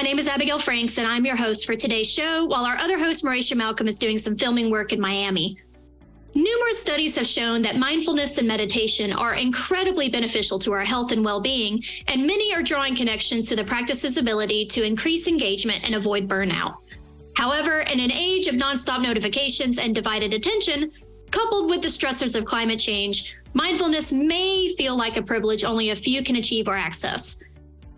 My name is Abigail Franks, and I'm your host for today's show, while our other host, Maréshah Malcolm, is doing some filming work in Miami. Numerous studies have shown that mindfulness and meditation are incredibly beneficial to our health and well being, and many are drawing connections to the practice's ability to increase engagement and avoid burnout. However, in an age of nonstop notifications and divided attention, coupled with the stressors of climate change, mindfulness may feel like a privilege only a few can achieve or access.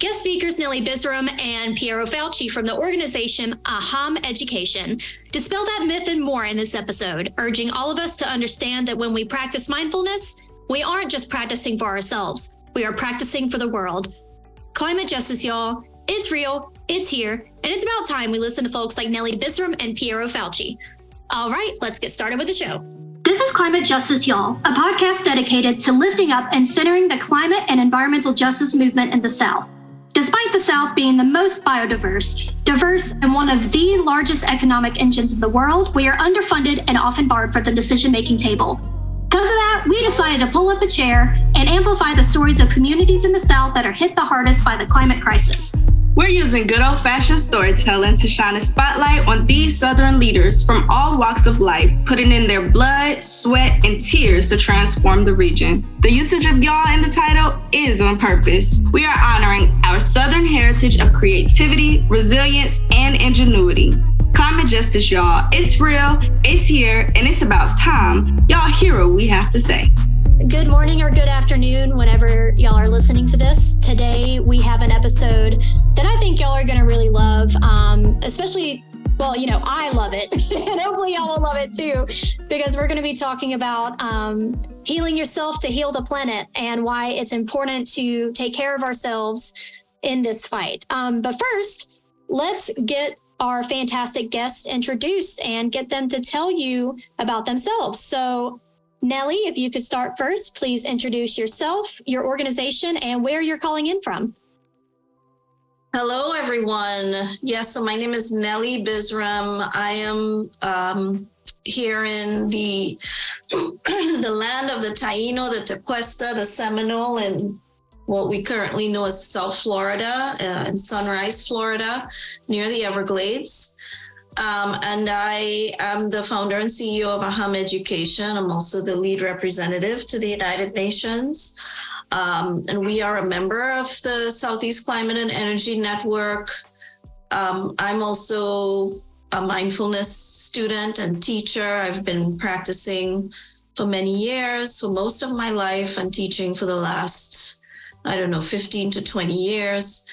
Guest speakers Knellee Bisram and Piero Falci from the organization AHAM Education dispel that myth and more in this episode, urging all of us to understand that when we practice mindfulness, we aren't just practicing for ourselves, we are practicing for the world. Climate justice, y'all, it's real, it's here, and it's about time we listen to folks like Knellee Bisram and Piero Falci. All right, let's get started with the show. This is Climate Justice Y'all, a podcast dedicated to lifting up and centering the climate and environmental justice movement in the South. Despite the South being the most biodiverse, diverse, and one of the largest economic engines in the world, we are underfunded and often barred from the decision making table. Because of that, we decided to pull up a chair and amplify the stories of communities in the South that are hit the hardest by the climate crisis. We're using good old fashioned storytelling to shine a spotlight on these Southern leaders from all walks of life, putting in their blood, sweat, and tears to transform the region. The usage of y'all in the title is on purpose. We are honoring our Southern heritage of creativity, resilience, and ingenuity. Climate justice, y'all. It's real, it's here, and it's about time y'all hear what we have to say. Good morning or good afternoon, whenever y'all are listening to this. Today, we have an episode that I think y'all are going to really love, um, especially. Well, you know, I love it, and hopefully y'all will love it too, because we're going to be talking about um, healing yourself to heal the planet and why it's important to take care of ourselves in this fight. Um, but first, let's get our fantastic guests introduced and get them to tell you about themselves. So, Knellee, if you could start first, please introduce yourself, your organization, and where you're calling in from. Hello, everyone. Yes, so my name is Knellee Bisram. I am um, here in the the land of the Taino, the Tequesta, the Seminole, and what we currently know as South Florida uh, in Sunrise, Florida, near the Everglades. Um, and I am the founder and CEO of AHAM Education. I'm also the lead representative to the United Nations. Um, and we are a member of the Southeast Climate and Energy Network. Um, I'm also a mindfulness student and teacher. I've been practicing for many years, for most of my life, and teaching for the last, I don't know, 15 to 20 years.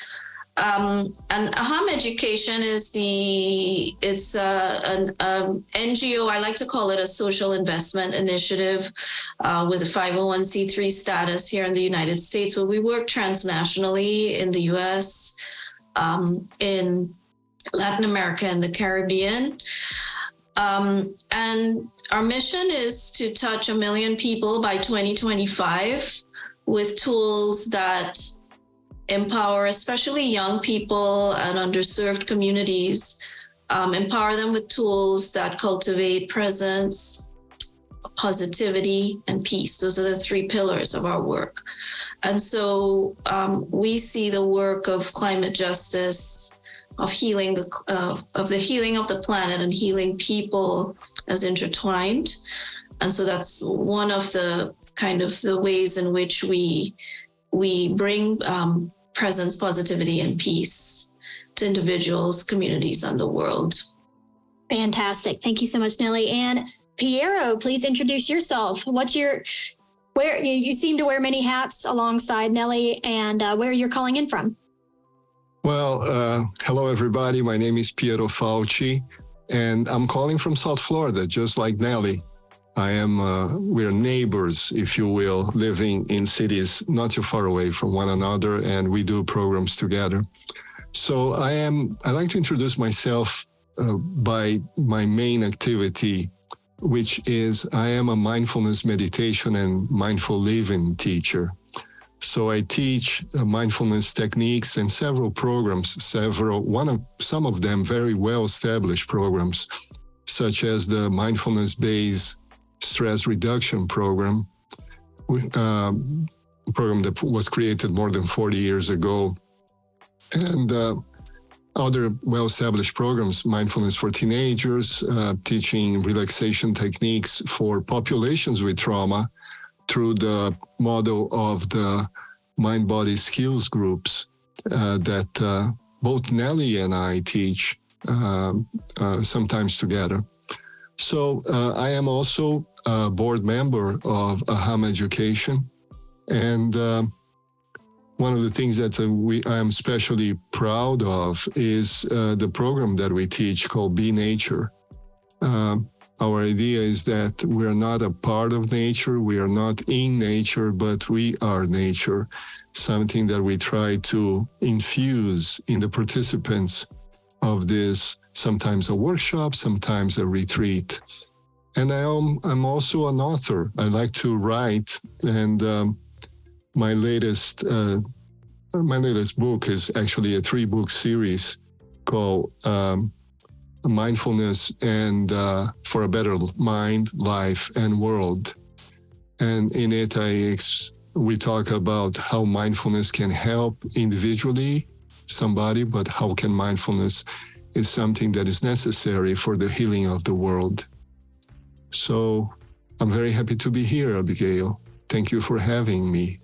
Um, and AHAM Education is the it's an um, NGO. I like to call it a social investment initiative uh, with a 501c3 status here in the United States, where we work transnationally in the U.S., um, in Latin America, and the Caribbean. Um, and our mission is to touch a million people by 2025 with tools that empower especially young people and underserved communities, um, empower them with tools that cultivate presence, positivity, and peace. Those are the three pillars of our work. And so um, we see the work of climate justice, of healing the uh, of the healing of the planet and healing people as intertwined. And so that's one of the kind of the ways in which we we bring um, presence, positivity, and peace to individuals, communities, and the world. Fantastic. Thank you so much, Knellee. And Piero, please introduce yourself. What's your where you, you seem to wear many hats alongside Knellee, and uh, where you're calling in from? Well, uh, hello everybody. My name is Piero Falci, and I'm calling from South Florida, just like Knellee. I am, uh, we're neighbors, if you will, living in cities not too far away from one another, and we do programs together. So I am, I like to introduce myself uh, by my main activity, which is I am a mindfulness meditation and mindful living teacher. So I teach uh, mindfulness techniques and several programs, several, one of, some of them very well established programs, such as the mindfulness based stress reduction program, um, program that was created more than 40 years ago. And uh, other well established programs, mindfulness for teenagers, uh, teaching relaxation techniques for populations with trauma through the model of the mind body skills groups uh, that uh, both Knellee and I teach um, uh, sometimes together. So uh, I am also a board member of AHAM Education. And um, one of the things that uh, we I am especially proud of is uh, the program that we teach called Be Nature. Um, our idea is that we are not a part of nature, we are not in nature, but we are nature, something that we try to infuse in the participants of this, sometimes a workshop, sometimes a retreat. And I am, I'm also an author. I like to write, and um, my latest uh, my latest book is actually a three book series called um, Mindfulness and uh, for a Better Mind, Life, and World. And in it, I ex- we talk about how mindfulness can help individually somebody, but how can mindfulness is something that is necessary for the healing of the world. So I'm very happy to be here, Abigail. Thank you for having me.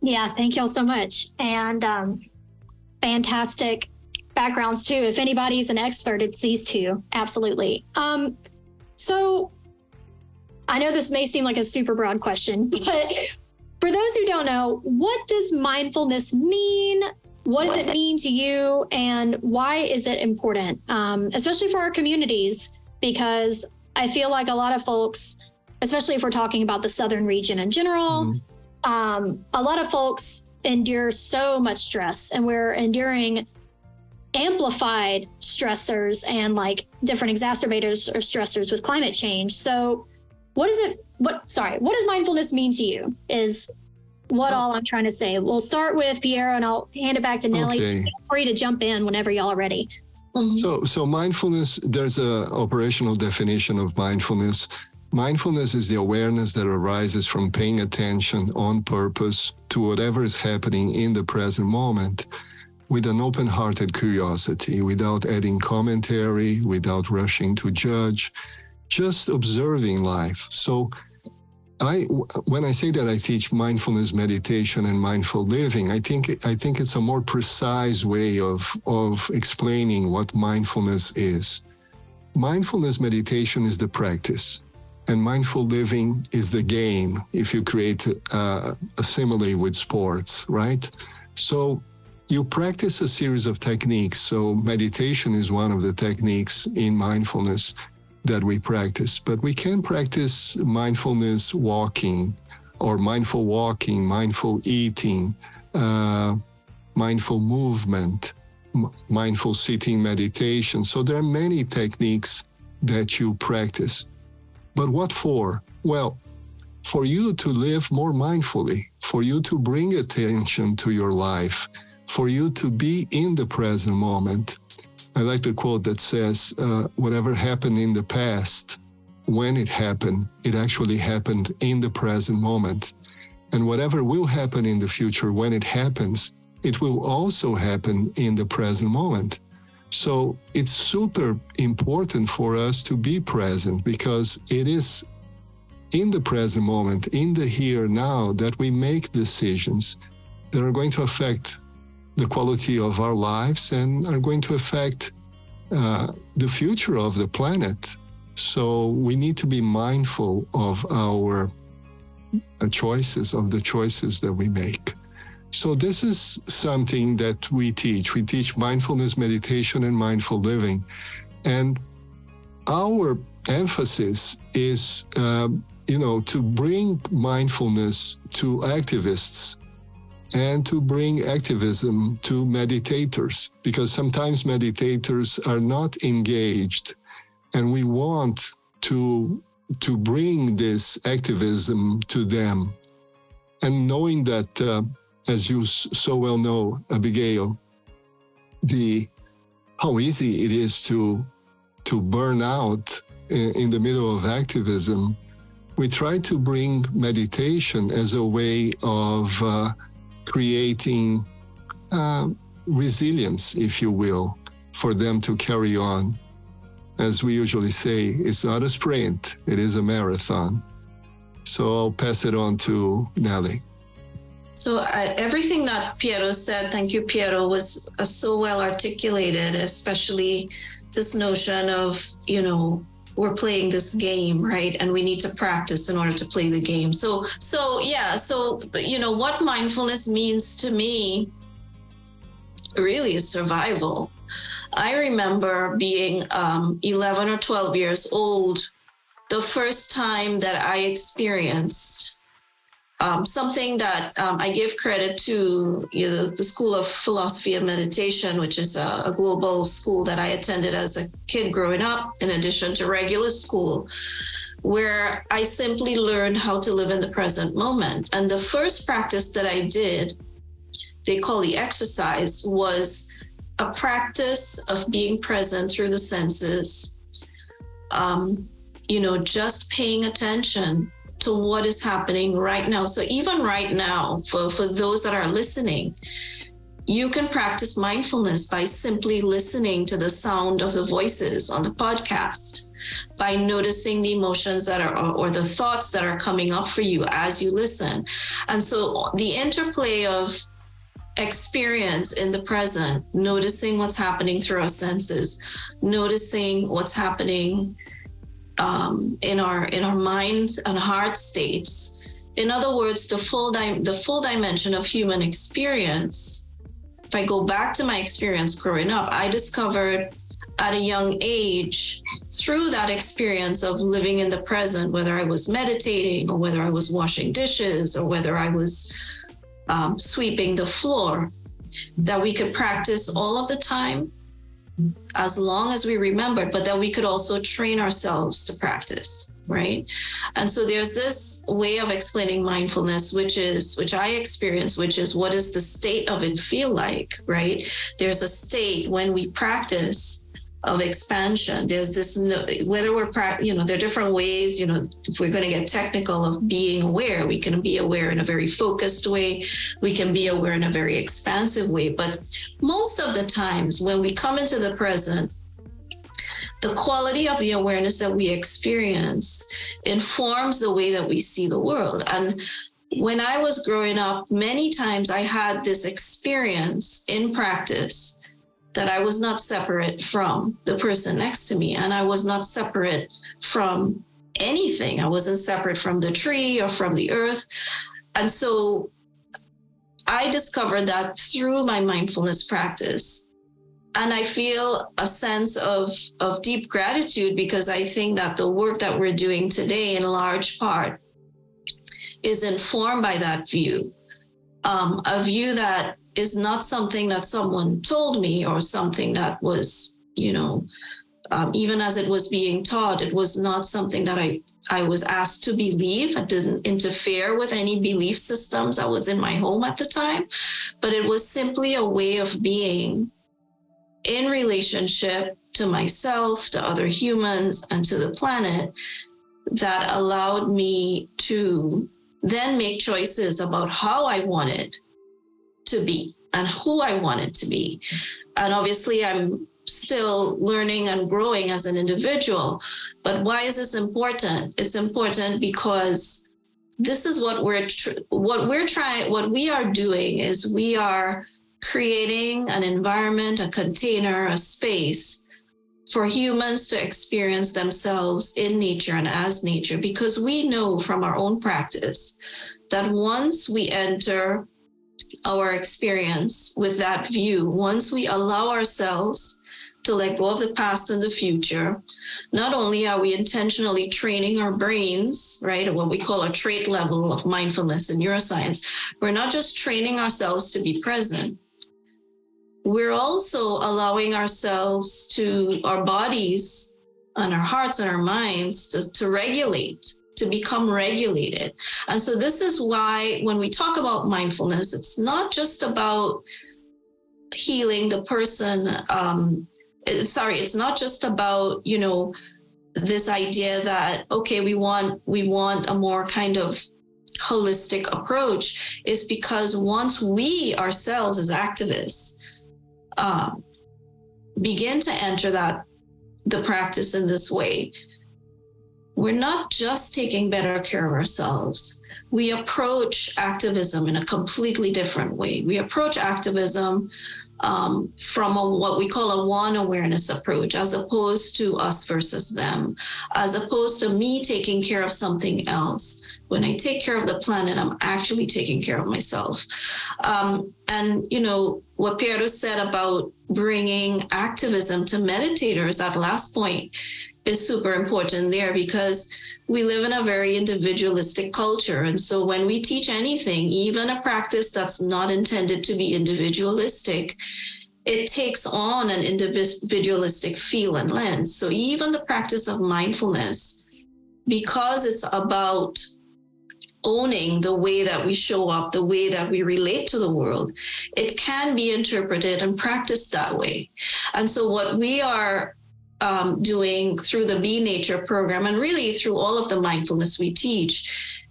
Yeah, thank y'all so much. And um, fantastic backgrounds too. If anybody's an expert, it's these two. Absolutely. Um, so I know this may seem like a super broad question, but for those who don't know, what does mindfulness mean? What does it mean to you? And why is it important, um, especially for our communities? Because I feel like a lot of folks, especially if we're talking about the Southern region in general, mm-hmm. um, a lot of folks endure so much stress and we're enduring amplified stressors and like different exacerbators or stressors with climate change. So, what is it? What, sorry, what does mindfulness mean to you? Is what all I'm trying to say. We'll start with Pierre and I'll hand it back to Nellie. Okay. Feel free to jump in whenever y'all are ready. Mm-hmm. So, so mindfulness, there's a operational definition of mindfulness. Mindfulness is the awareness that arises from paying attention on purpose to whatever is happening in the present moment with an open hearted curiosity, without adding commentary, without rushing to judge, just observing life. So, I when I say that I teach mindfulness meditation and mindful living, I think I think it's a more precise way of of explaining what mindfulness is. Mindfulness meditation is the practice, and mindful living is the game. If you create uh, a, a simile with sports, right? So you practice a series of techniques. So meditation is one of the techniques in mindfulness that we practice, but we can practice mindfulness walking or mindful walking, mindful eating, uh, mindful movement, mindful sitting meditation. So there are many techniques that you practice. But what for? Well, for you to live more mindfully, for you to bring attention to your life, for you to be in the present moment I like the quote that says, uh, whatever happened in the past, when it happened, it actually happened in the present moment. And whatever will happen in the future, when it happens, it will also happen in the present moment. So it's super important for us to be present because it is in the present moment, in the here now, that we make decisions that are going to affect the quality of our lives and are going to affect uh, the future of the planet. So we need to be mindful of our uh, choices, of the choices that we make. So this is something that we teach. We teach mindfulness meditation and mindful living. And our emphasis is, uh, you know, to bring mindfulness to activists and to bring activism to meditators because sometimes meditators are not engaged and we want to to bring this activism to them. And knowing that uh, as you so well know abigail the how easy it is to to burn out in, in the middle of activism we try to bring meditation as a way of uh, creating uh, resilience, if you will, for them to carry on. As we usually say, it's not a sprint, it is a marathon. So I'll pass it on to Knellee. So uh, everything that Piero said, thank you, Piero, was uh, so well articulated, especially this notion of, you know, we're playing this game, right? And we need to practice in order to play the game. So, so yeah, so, you know, what mindfulness means to me really is survival. I remember being um, 11 or 12 years old, the first time that I experienced um, something that um, I give credit to you know, the School of Philosophy and Meditation, which is a, a, global school that I attended as a kid growing up, in addition to regular school, where I simply learned how to live in the present moment. And the first practice that I did, they call the exercise, was a practice of being present through the senses. Um, you know, just paying attention to what is happening right now. So even right now, for, for those that are listening, you can practice mindfulness by simply listening to the sound of the voices on the podcast, by noticing the emotions that are or the thoughts that are coming up for you as you listen. And so the interplay of experience in the present, noticing what's happening through our senses, noticing what's happening um, in our in our minds and heart states. In other words, the full di- the full dimension of human experience. If I go back to my experience growing up, I discovered at a young age through that experience of living in the present, whether I was meditating or whether I was washing dishes or whether I was um, sweeping the floor, that we could practice all of the time as long as we remembered, but that we could also train ourselves to practice, right? And so there's this way of explaining mindfulness, which is, which I experience, which is what does the state of it feel like, right? There's a state when we practice of expansion. There's this, whether we're, you know, there are different ways, you know, if we're going to get technical of being aware, we can be aware in a very focused way. We can be aware in a very expansive way. But most of the times when we come into the present, the quality of the awareness that we experience informs the way that we see the world. And when I was growing up, many times I had this experience in practice that I was not separate from the person next to me, and I was not separate from anything. I wasn't separate from the tree or from the earth. And so I discovered that through my mindfulness practice. And I feel a sense of, of deep gratitude because I think that the work that we're doing today, in large part, is informed by that view. Um, a view that is not something that someone told me or something that was, you know, um, even as it was being taught, it was not something that I, I was asked to believe. I didn't interfere with any belief systems that was in my home at the time, but it was simply a way of being in relationship to myself, to other humans, and to the planet that allowed me to then make choices about how I wanted to be and who I wanted to be. And obviously, I'm still learning and growing as an individual. But why is this important? It's important because this is what we're tr- what we're trying what we are doing is we are creating an environment, a container, a space for humans to experience themselves in nature and as nature because we know from our own practice that once we enter our experience with that view, once we allow ourselves to let go of the past and the future, not only are we intentionally training our brains, right, what we call a trait level of mindfulness in neuroscience, we're not just training ourselves to be present. We're also allowing ourselves to, our bodies and our hearts and our minds to, to regulate to become regulated. And so, this is why when we talk about mindfulness, it's not just about healing the person. Um, sorry, it's not just about, you know, this idea that okay we want we want a more kind of holistic approach is because once we ourselves as activists um, begin to enter that the practice in this way, we're not just taking better care of ourselves. We approach activism in a completely different way. We approach activism um, from a, what we call a one awareness approach, as opposed to us versus them, as opposed to me taking care of something else. When I take care of the planet, I'm actually taking care of myself. Um, and, you know, what Piero said about bringing activism to meditators, that last point is super important there because we live in a very individualistic culture. And so when we teach anything, even a practice that's not intended to be individualistic, it takes on an individualistic feel and lens. So even the practice of mindfulness, because it's about owning the way that we show up, the way that we relate to the world, it can be interpreted and practiced that way. And so, what we are um, doing through the Be Nature program and really through all of the mindfulness we teach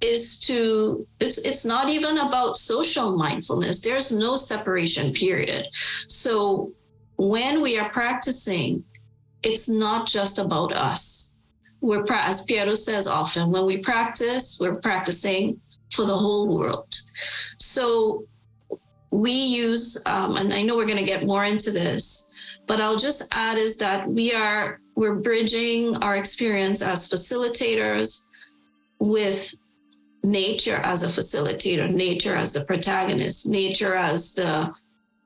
is to it's it's not even about social mindfulness. There's no separation period. So when we are practicing it's not just about us. We're as piero says often when we practice we're practicing for the whole world. So we use um, and i know we're going to get more into this but I'll just add is that we are we're bridging our experience as facilitators with nature as a facilitator, nature as the protagonist, nature as the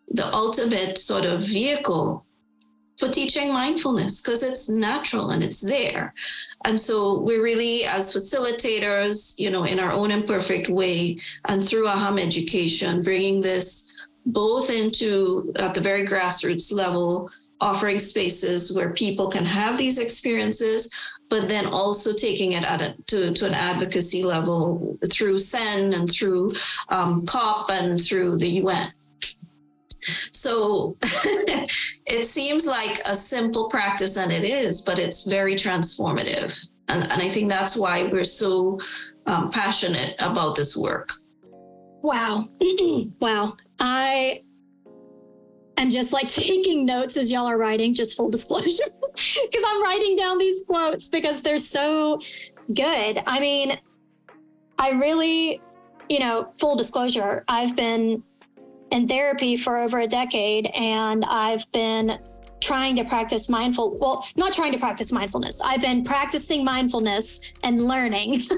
the ultimate sort of vehicle for teaching mindfulness because it's natural and it's there. And so we're really, as facilitators, you know, in our own imperfect way and through AHAM education, bringing this both into at the very grassroots level offering spaces where people can have these experiences but then also taking it at a, to, to an advocacy level through sen and through um, cop and through the un so it seems like a simple practice and it is but it's very transformative. And, and i think that's why we're so um, passionate about this work wow. Wow. I am just like taking notes as y'all are writing, just full disclosure, because I'm writing down these quotes because they're so good. I mean, I really, you know, full disclosure, I've been in therapy for over a decade and I've been trying to practice mindful well not trying to practice mindfulness. I've been practicing mindfulness and learning.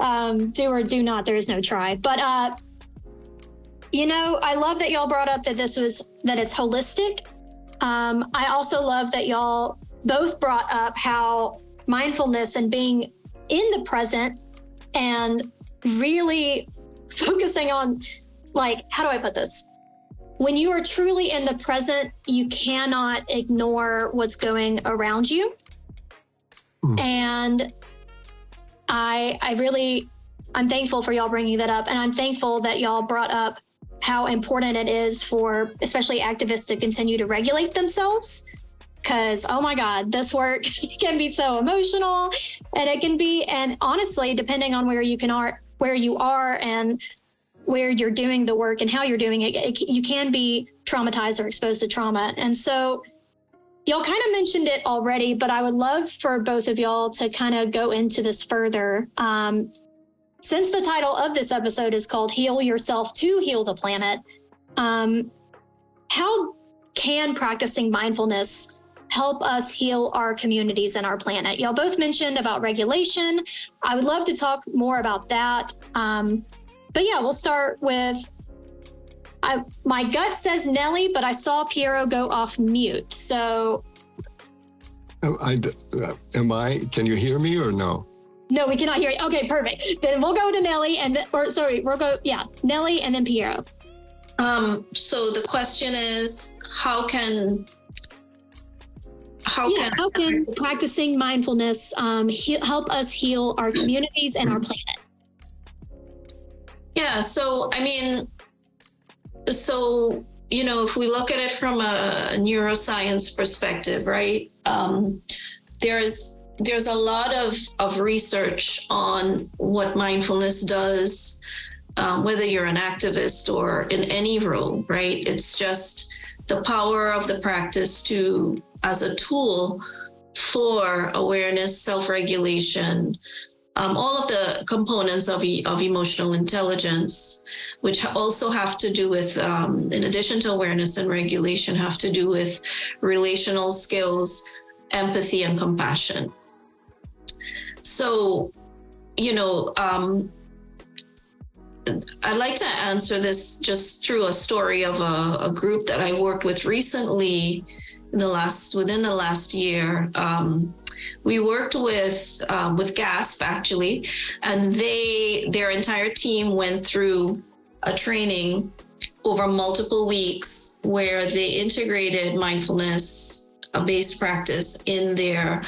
Um, do or do not there is no try. But uh, you know, I love that y'all brought up that this was that it's holistic. Um, I also love that y'all both brought up how mindfulness and being in the present and really focusing on like how do I put this? When you are truly in the present, you cannot ignore what's going around you. Mm. And I I really I'm thankful for y'all bringing that up and I'm thankful that y'all brought up how important it is for especially activists to continue to regulate themselves. Because oh my god this work can be so emotional and it can be and honestly depending on where you can are where you are and where you're doing the work and how you're doing it, it you can be traumatized or exposed to trauma. And so y'all kind of mentioned it already but i would love for both of y'all to kind of go into this further. Um, since the title of this episode is called Heal Yourself to Heal the Planet, um, how can practicing mindfulness help us heal our communities and our planet? Y'all both mentioned about regulation. I would love to talk more about that. Um, but yeah, we'll start with I, my gut says Knellee, but I saw Piero go off mute. So, I, uh, am I? Can you hear me or no? No, we cannot hear you. Okay, perfect. Then we'll go to Knellee and then, or sorry, we'll go, yeah, Knellee and then Piero. Um, so the question is how can how yeah, can how can practicing mindfulness um, he- help us heal our communities and our planet? Yeah, so I mean, so you know, if we look at it from a neuroscience perspective, right? Um, there's there's a lot of, of research on what mindfulness does, um, whether you're an activist or in any role, right? It's just the power of the practice to as a tool for awareness, self-regulation, um, all of the components of, e- of emotional intelligence, which also have to do with, um, in addition to awareness and regulation, have to do with relational skills, empathy, and compassion. So, you know, um, I'd like to answer this just through a story of a, a group that I worked with recently in the last within the last year. Um, we worked with um, with GASP actually, and they their entire team went through a training over multiple weeks where they integrated mindfulness based practice in their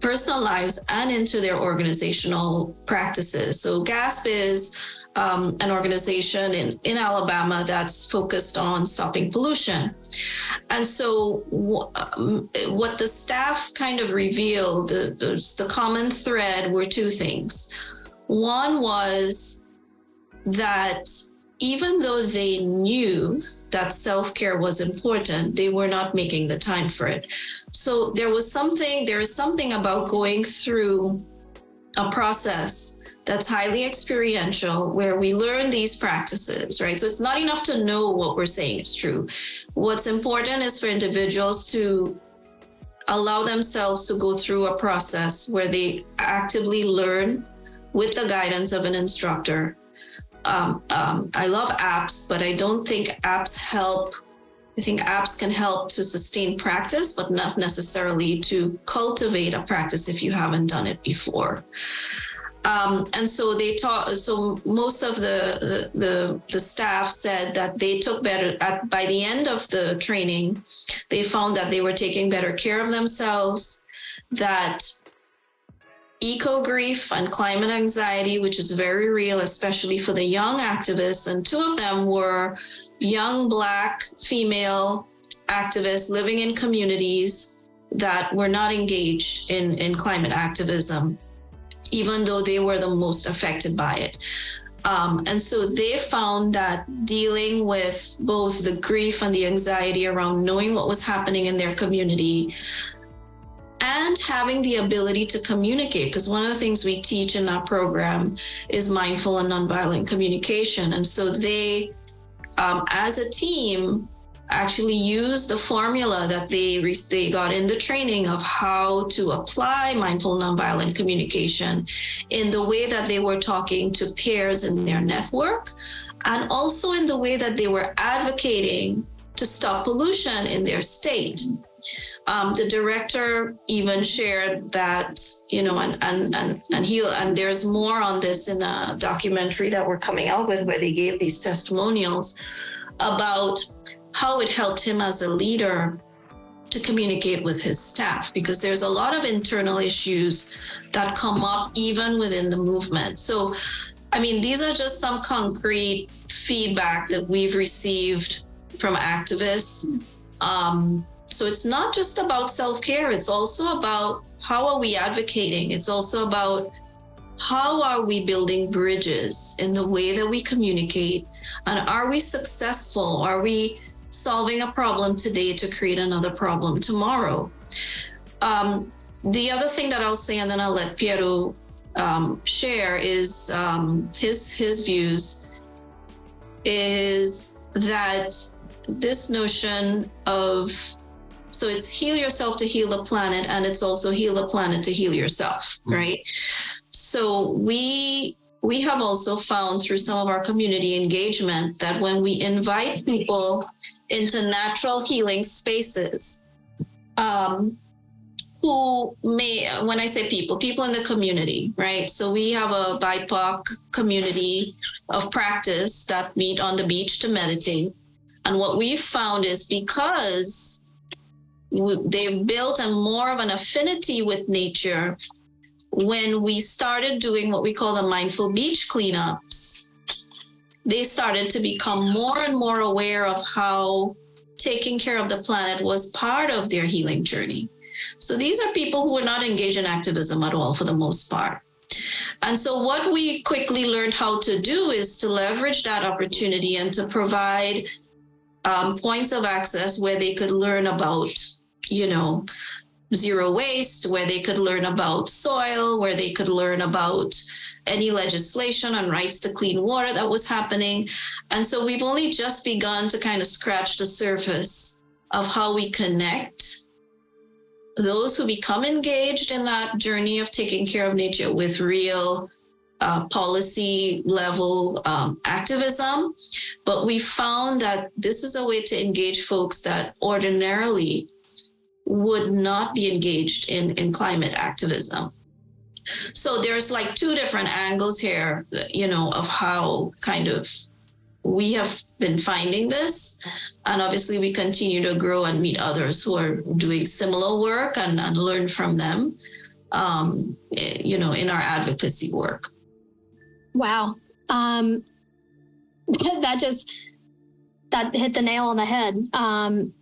personal lives and into their organizational practices. So GASP is um, an organization in, in Alabama that's focused on stopping pollution. And so, w- um, what the staff kind of revealed, the, the common thread were two things. One was that even though they knew that self care was important, they were not making the time for it. So there was something, there is something about going through a process that's highly experiential where we learn these practices, right? So it's not enough to know what we're saying is true. What's important is for individuals to allow themselves to go through a process where they actively learn with the guidance of an instructor. Um, um, I love apps, but I don't think apps help. I think apps can help to sustain practice, but not necessarily to cultivate a practice if you haven't done it before. Um, and so they taught. So most of the, the, the the staff said that they took better. At, by the end of the training, they found that they were taking better care of themselves. That eco grief and climate anxiety, which is very real, especially for the young activists, and two of them were young Black female activists living in communities that were not engaged in in climate activism even though they were the most affected by it. Um, and so they found that dealing with both the grief and the anxiety around knowing what was happening in their community and having the ability to communicate, because one of the things we teach in our program is mindful and nonviolent communication. And so they, um, as a team, actually used the formula that they, they got in the training of how to apply mindful nonviolent communication in the way that they were talking to peers in their network and also in the way that they were advocating to stop pollution in their state. Um, the director even shared that, you know, and and and and he and there's more on this in a documentary that we're coming out with where they gave these testimonials about how it helped him as a leader to communicate with his staff because there's a lot of internal issues that come up even within the movement. So, I mean, these are just some concrete feedback that we've received from activists. Um, so it's not just about self care, it's also about how are we advocating? It's also about how are we building bridges in the way that we communicate? And are we successful? Are we solving a problem today to create another problem tomorrow. Um, the other thing that I'll say, and then I'll let Piero um, share, is um, his his views. Is that this notion of so it's heal yourself to heal the planet, and it's also heal the planet to heal yourself, mm-hmm. right? So we we have also found through some of our community engagement that when we invite people into natural healing spaces um, who may, when I say people, people in the community, right? So we have a BIPOC community of practice that meet on the beach to meditate. And what we've found is because they've built a more of an affinity with nature, when we started doing what we call the mindful beach cleanups, they started to become more and more aware of how taking care of the planet was part of their healing journey. So these are people who were not engaged in activism at all for the most part. And so, what we quickly learned how to do is to leverage that opportunity and to provide um, points of access where they could learn about, you know, zero waste, where they could learn about soil, where they could learn about any legislation on rights to clean water that was happening. And so we've only just begun to kind of scratch the surface of how we connect those who become engaged in that journey of taking care of nature with real uh, policy level um, activism. But we found that this is a way to engage folks that ordinarily would not be engaged in, in climate activism. So there's like two different angles here, you know, of how kind of we have been finding this. And obviously, we continue to grow and meet others who are doing similar work and, and learn from them, um, you know, in our advocacy work. Wow. Um, that just that hit the nail on the head. Um,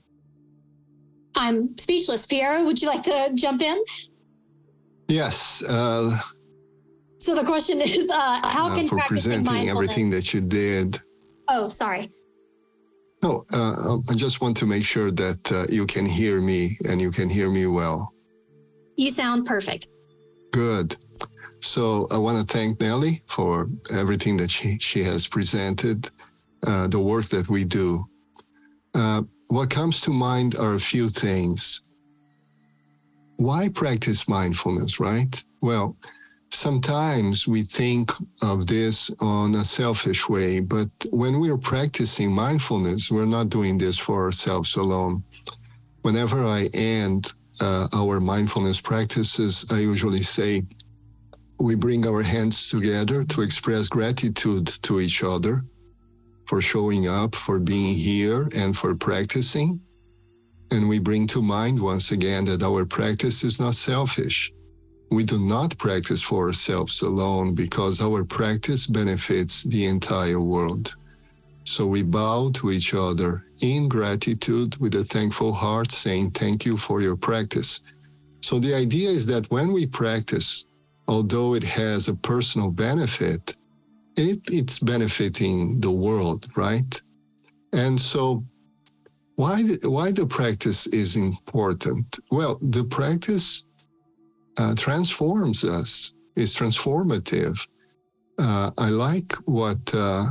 I'm speechless. Piero, would you like to jump in? Yes. Uh, So the question is, uh, how uh, can for presenting everything that you did. Oh, sorry. No, uh, I just want to make sure that uh, you can hear me and you can hear me well. You sound perfect. Good. So I want to thank Knellee for everything that she, she has presented, uh, the work that we do. What comes to mind are a few things. Why practice mindfulness, right? Well, sometimes we think of this on a selfish way, but when we're practicing mindfulness, we're not doing this for ourselves alone. Whenever I end uh, our mindfulness practices, I usually say, we bring our hands together to express gratitude to each other for showing up, for being here, and for practicing. And we bring to mind once again that our practice is not selfish. We do not practice for ourselves alone because our practice benefits the entire world. So we bow to each other in gratitude with a thankful heart, saying, Thank you for your practice. So the idea is that when we practice, although it has a personal benefit, it, it's benefiting the world, right? And so, why the, why the practice is important? Well, the practice uh, transforms us. It's transformative. Uh, I like what uh,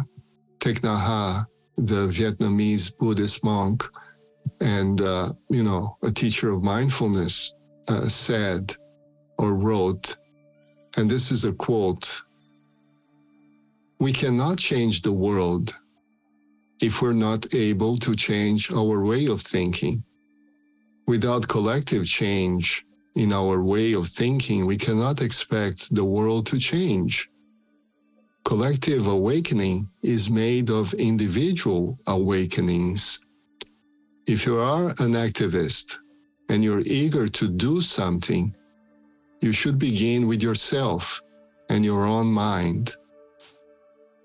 Thich Nhat Hanh, the Vietnamese Buddhist monk, and uh, you know a teacher of mindfulness, uh, said or wrote and this is a quote We cannot change the world if we're not able to change our way of thinking. Without collective change in our way of thinking, we cannot expect the world to change. Collective awakening is made of individual awakenings. If you are an activist and you're eager to do something, you should begin with yourself and your own mind.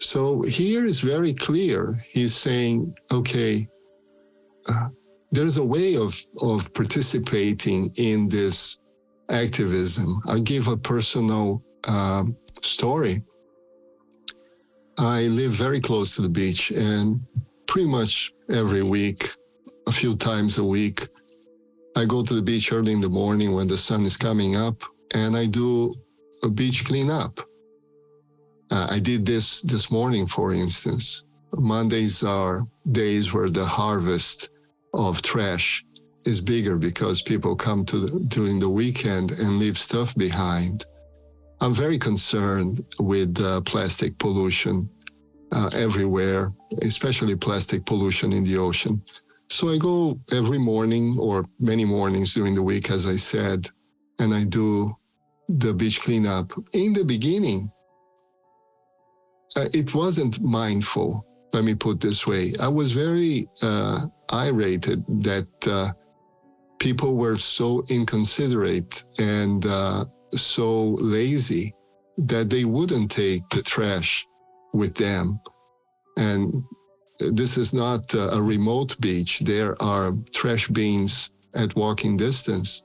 So here is very clear. He's saying, okay, uh, there's a way of, of participating in this activism. I'll give a personal um, story. I live very close to the beach, and pretty much every week, a few times a week, I go to the beach early in the morning when the sun is coming up and I do a beach cleanup. Uh, I did this this morning, for instance. Mondays are days where the harvest of trash is bigger because people come to the, during the weekend and leave stuff behind. I'm very concerned with uh, plastic pollution uh, everywhere, especially plastic pollution in the ocean. So I go every morning or many mornings during the week, as I said, and I do the beach cleanup. In the beginning, it wasn't mindful. Let me put this way. I was very uh, irated that uh, people were so inconsiderate and uh, so lazy that they wouldn't take the trash with them. And this is not a remote beach. There are trash bins at walking distance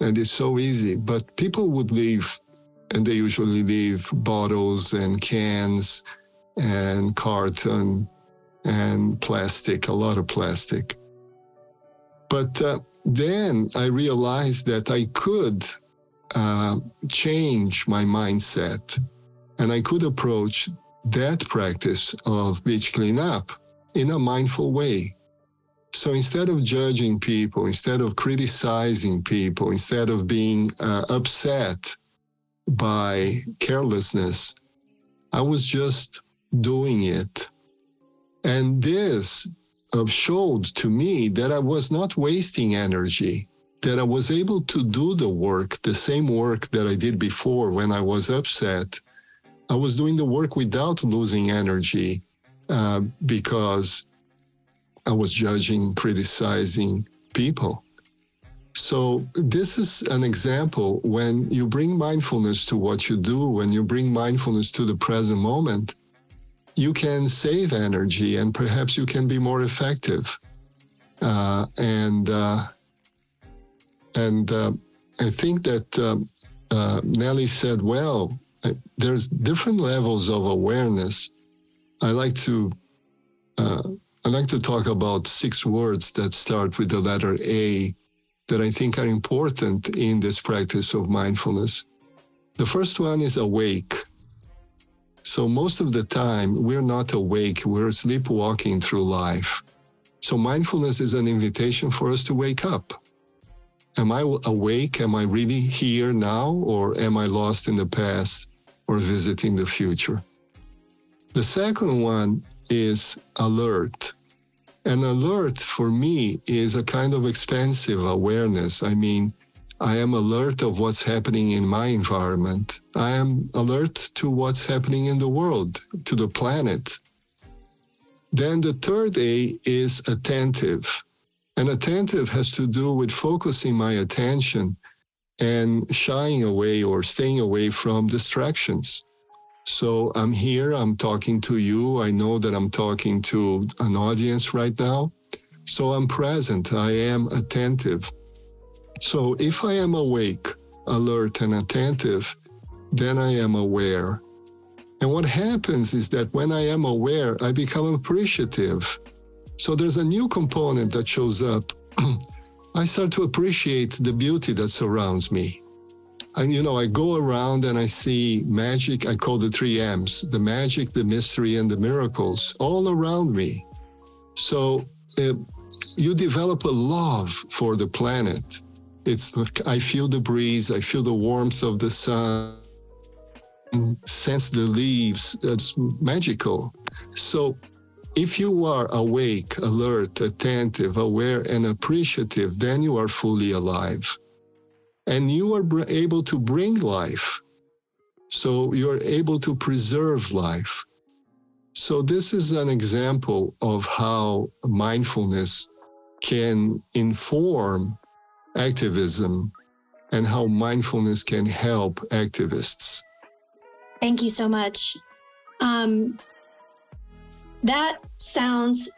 and it's so easy. But people would leave, and they usually leave bottles and cans and carton and plastic, a lot of plastic. But uh, then I realized that I could uh, change my mindset and I could approach that practice of beach cleanup in a mindful way. So instead of judging people, instead of criticizing people, instead of being uh, upset by carelessness, I was just doing it. And this uh, showed to me that I was not wasting energy, that I was able to do the work, the same work that I did before when I was upset. I was doing the work without losing energy uh, because I was judging, criticizing people. So, this is an example when you bring mindfulness to what you do, when you bring mindfulness to the present moment, you can save energy and perhaps you can be more effective. Uh, and uh, and uh, I think that um, Knellee said, well, there's different levels of awareness. I like to uh, I like to talk about six words that start with the letter A that I think are important in this practice of mindfulness. The first one is awake. So most of the time, we're not awake, we're sleepwalking through life. So mindfulness is an invitation for us to wake up. Am I awake? Am I really here now? Or am I lost in the past or visiting the future? The second one is alert. An alert for me is a kind of expansive awareness. I mean, I am alert of what's happening in my environment. I am alert to what's happening in the world, to the planet. Then the third A is attentive. And attentive has to do with focusing my attention and shying away or staying away from distractions. So I'm here, I'm talking to you. I know that I'm talking to an audience right now. So I'm present, I am attentive. So if I am awake, alert, and attentive, then I am aware. And what happens is that when I am aware, I become appreciative. So there's a new component that shows up. I start to appreciate the beauty that surrounds me. And you know, I go around and I see magic. I call the three M's the magic, the mystery, and the miracles all around me. So uh, you develop a love for the planet. It's like I feel the breeze, I feel the warmth of the sun, sense the leaves. That's magical. So if you are awake, alert, attentive, aware, and appreciative, then you are fully alive. And you are able to bring life. So you're able to preserve life. So this is an example of how mindfulness can inform activism and how mindfulness can help activists. Thank you so much. Um, that sounds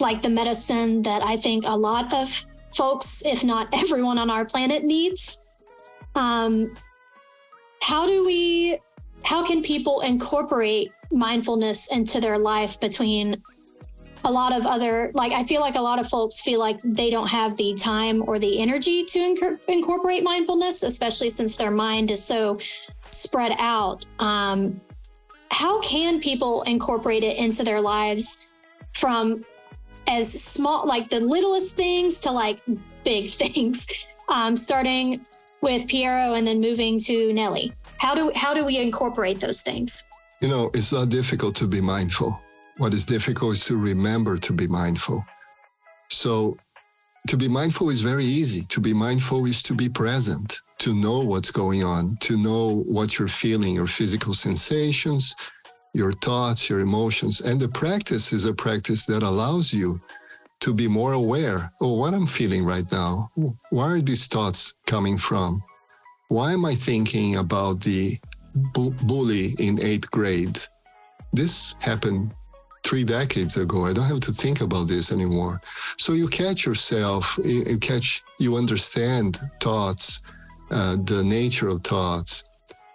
like the medicine that I think a lot of folks, if not everyone on our planet, needs. Um, how do we, how can people incorporate mindfulness into their life between a lot of other like i feel like a lot of folks feel like they don't have the time or the energy to inc- incorporate mindfulness especially since their mind is so spread out um, how can people incorporate it into their lives from as small like the littlest things to like big things um, starting with piero and then moving to Knellee? how do how do we incorporate those things you know it's not difficult to be mindful what is difficult is to remember to be mindful. So, to be mindful is very easy. To be mindful is to be present, to know what's going on, to know what you're feeling, your physical sensations, your thoughts, your emotions. And the practice is a practice that allows you to be more aware of what I'm feeling right now. Where are these thoughts coming from? Why am I thinking about the bu- bully in eighth grade? This happened three decades ago. I don't have to think about this anymore. So you catch yourself, you catch, you understand thoughts, uh, the nature of thoughts.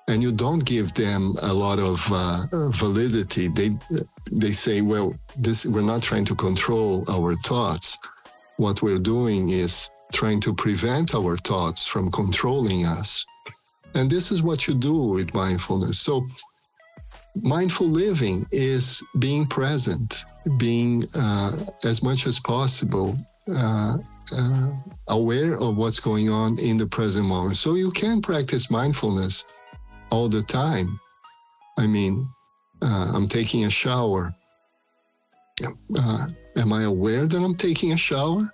And you don't give them a lot of uh, validity, they they say, well, this we're not trying to control our thoughts. What we're doing is trying to prevent our thoughts from controlling us. And this is what you do with mindfulness. So, mindful living is being present, being uh, as much as possible uh, uh, aware of what's going on in the present moment. So, you can practice mindfulness all the time. I mean, uh, I'm taking a shower. Uh, am I aware that I'm taking a shower?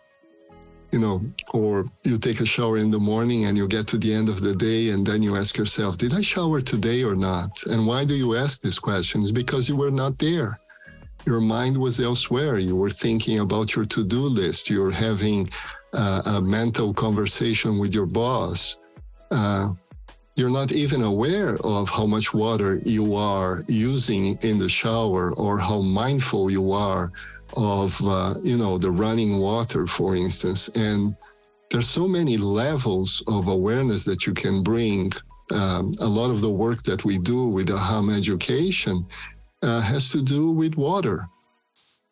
You know, or you take a shower in the morning and you get to the end of the day and then you ask yourself, did I shower today or not? And why do you ask this question? It's because you were not there. Your mind was elsewhere. You were thinking about your to do list. You're having uh, a mental conversation with your boss. Uh, you're not even aware of how much water you are using in the shower or how mindful you are of uh, you know the running water for instance. And there's so many levels of awareness that you can bring. Um, a lot of the work that we do with the AHAM Education uh, has to do with water.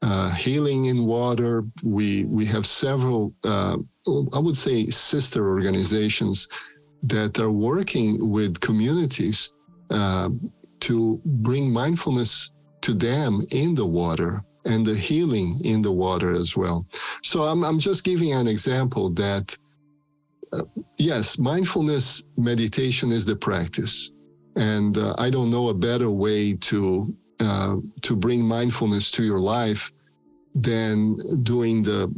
Uh, healing in water. We we have several uh, i would say sister organizations that are working with communities uh, to bring mindfulness to them in the water and the healing in the water as well. So I'm, I'm just giving an example that, uh, yes, mindfulness meditation is the practice. And uh, I don't know a better way to, uh, to bring mindfulness to your life than doing the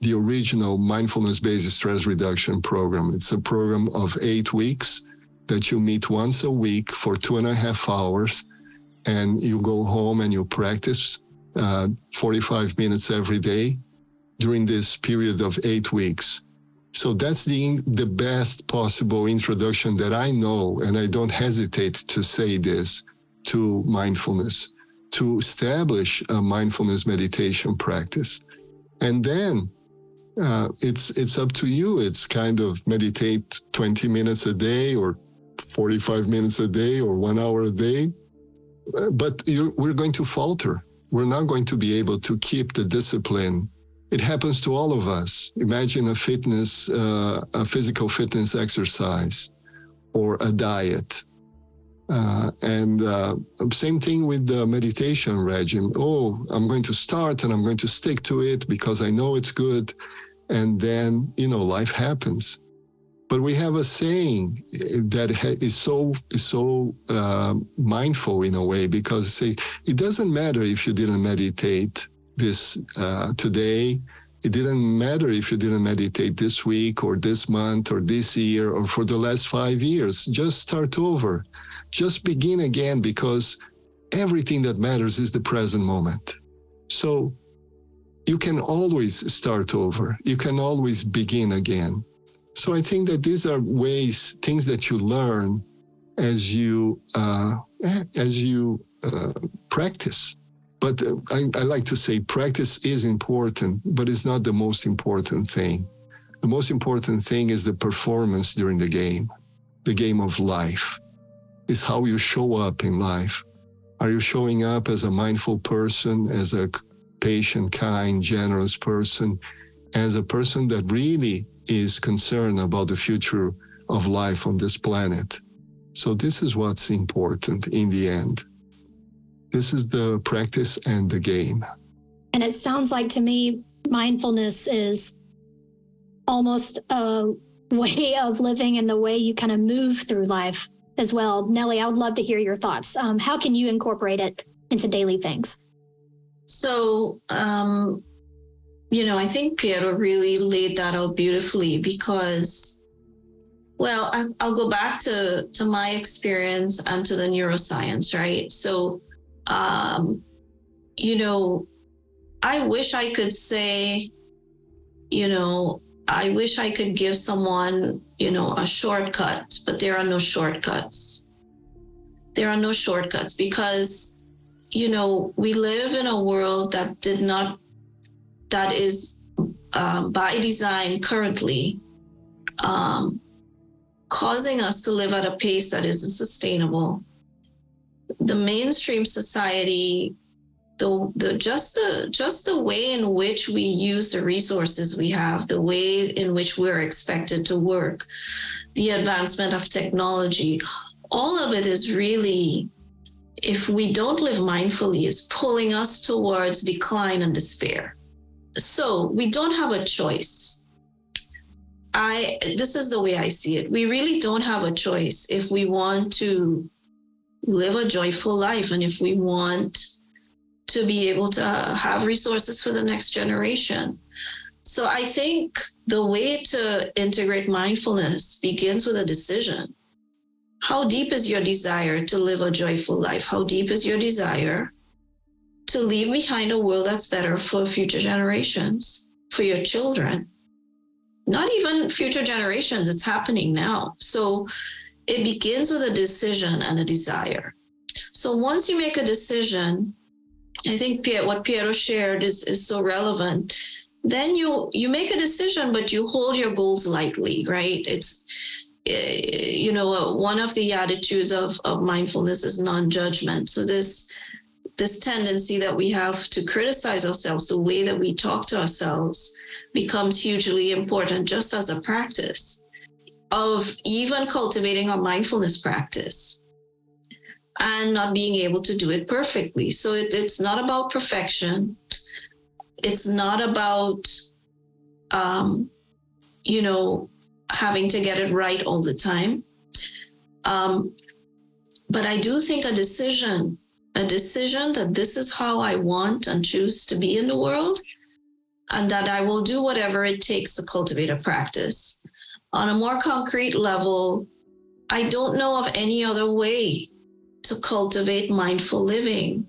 the original mindfulness based stress reduction program. It's a program of eight weeks that you meet once a week for two and a half hours, and you go home and you practice uh, 45 minutes every day during this period of eight weeks. So that's the the best possible introduction that I know, and I don't hesitate to say this to mindfulness, to establish a mindfulness meditation practice. And then uh, it's it's up to you. It's kind of meditate 20 minutes a day or 45 minutes a day or one hour a day. Uh, but we're going to falter. We're not going to be able to keep the discipline. It happens to all of us. Imagine a fitness, uh, a physical fitness exercise or a diet. Uh, and uh, same thing with the meditation regime. Oh, I'm going to start and I'm going to stick to it because I know it's good and then you know life happens. But we have a saying that is so so uh, mindful in a way because say it doesn't matter if you didn't meditate this uh, today. It didn't matter if you didn't meditate this week or this month or this year or for the last five years. Just start over. Just begin again because everything that matters is the present moment. So you can always start over. You can always begin again. So I think that these are ways, things that you learn as you uh, as you uh, practice. But uh, I, I like to say practice is important, but it's not the most important thing. The most important thing is the performance during the game, the game of life. Is how you show up in life. Are you showing up as a mindful person, as a patient, kind, generous person, as a person that really is concerned about the future of life on this planet. So, this is what's important in the end. This is the practice and the game. And it sounds like to me, mindfulness is almost a way of living and the way you kind of move through life as well. Knellee, I would love to hear your thoughts. Um, how can you incorporate it into daily things? So, um, you know, I think Piero really laid that out beautifully because, well, I, I'll go back to to my experience and to the neuroscience, right? So, um, you know, I wish I could say, you know, I wish I could give someone, you know, a shortcut, but there are no shortcuts. There are no shortcuts because you know, we live in a world that did not, that is um, by design currently um, causing us to live at a pace that isn't sustainable. The mainstream society, the, the just the just the way in which we use the resources we have, the way in which we're expected to work, the advancement of technology, all of it is really, if we don't live mindfully, is pulling us towards decline and despair. So we don't have a choice I this is the way I see it. We really don't have a choice if we want to live a joyful life and if we want to be able to have resources for the next generation. So I think the way to integrate mindfulness begins with a decision. How deep is your desire to live a joyful life? How deep is your desire to leave behind a world that's better for future generations, for your children? not even future generations, it's happening now. So it begins with a decision and a desire. So once you make a decision, I think what Piero shared is, is so relevant. Then you you make a decision, but you hold your goals lightly, right? It's you know uh, one of the attitudes of, of mindfulness is non-judgment. So this this tendency that we have to criticize ourselves, the way that we talk to ourselves, becomes hugely important just as a practice of even cultivating a mindfulness practice and not being able to do it perfectly. So it, it's not about perfection. It's not about, um, you know, having to get it right all the time. Um, but I do think a decision, a decision that this is how I want and choose to be in the world and that I will do whatever it takes to cultivate a practice. On a more concrete level, I don't know of any other way to cultivate mindful living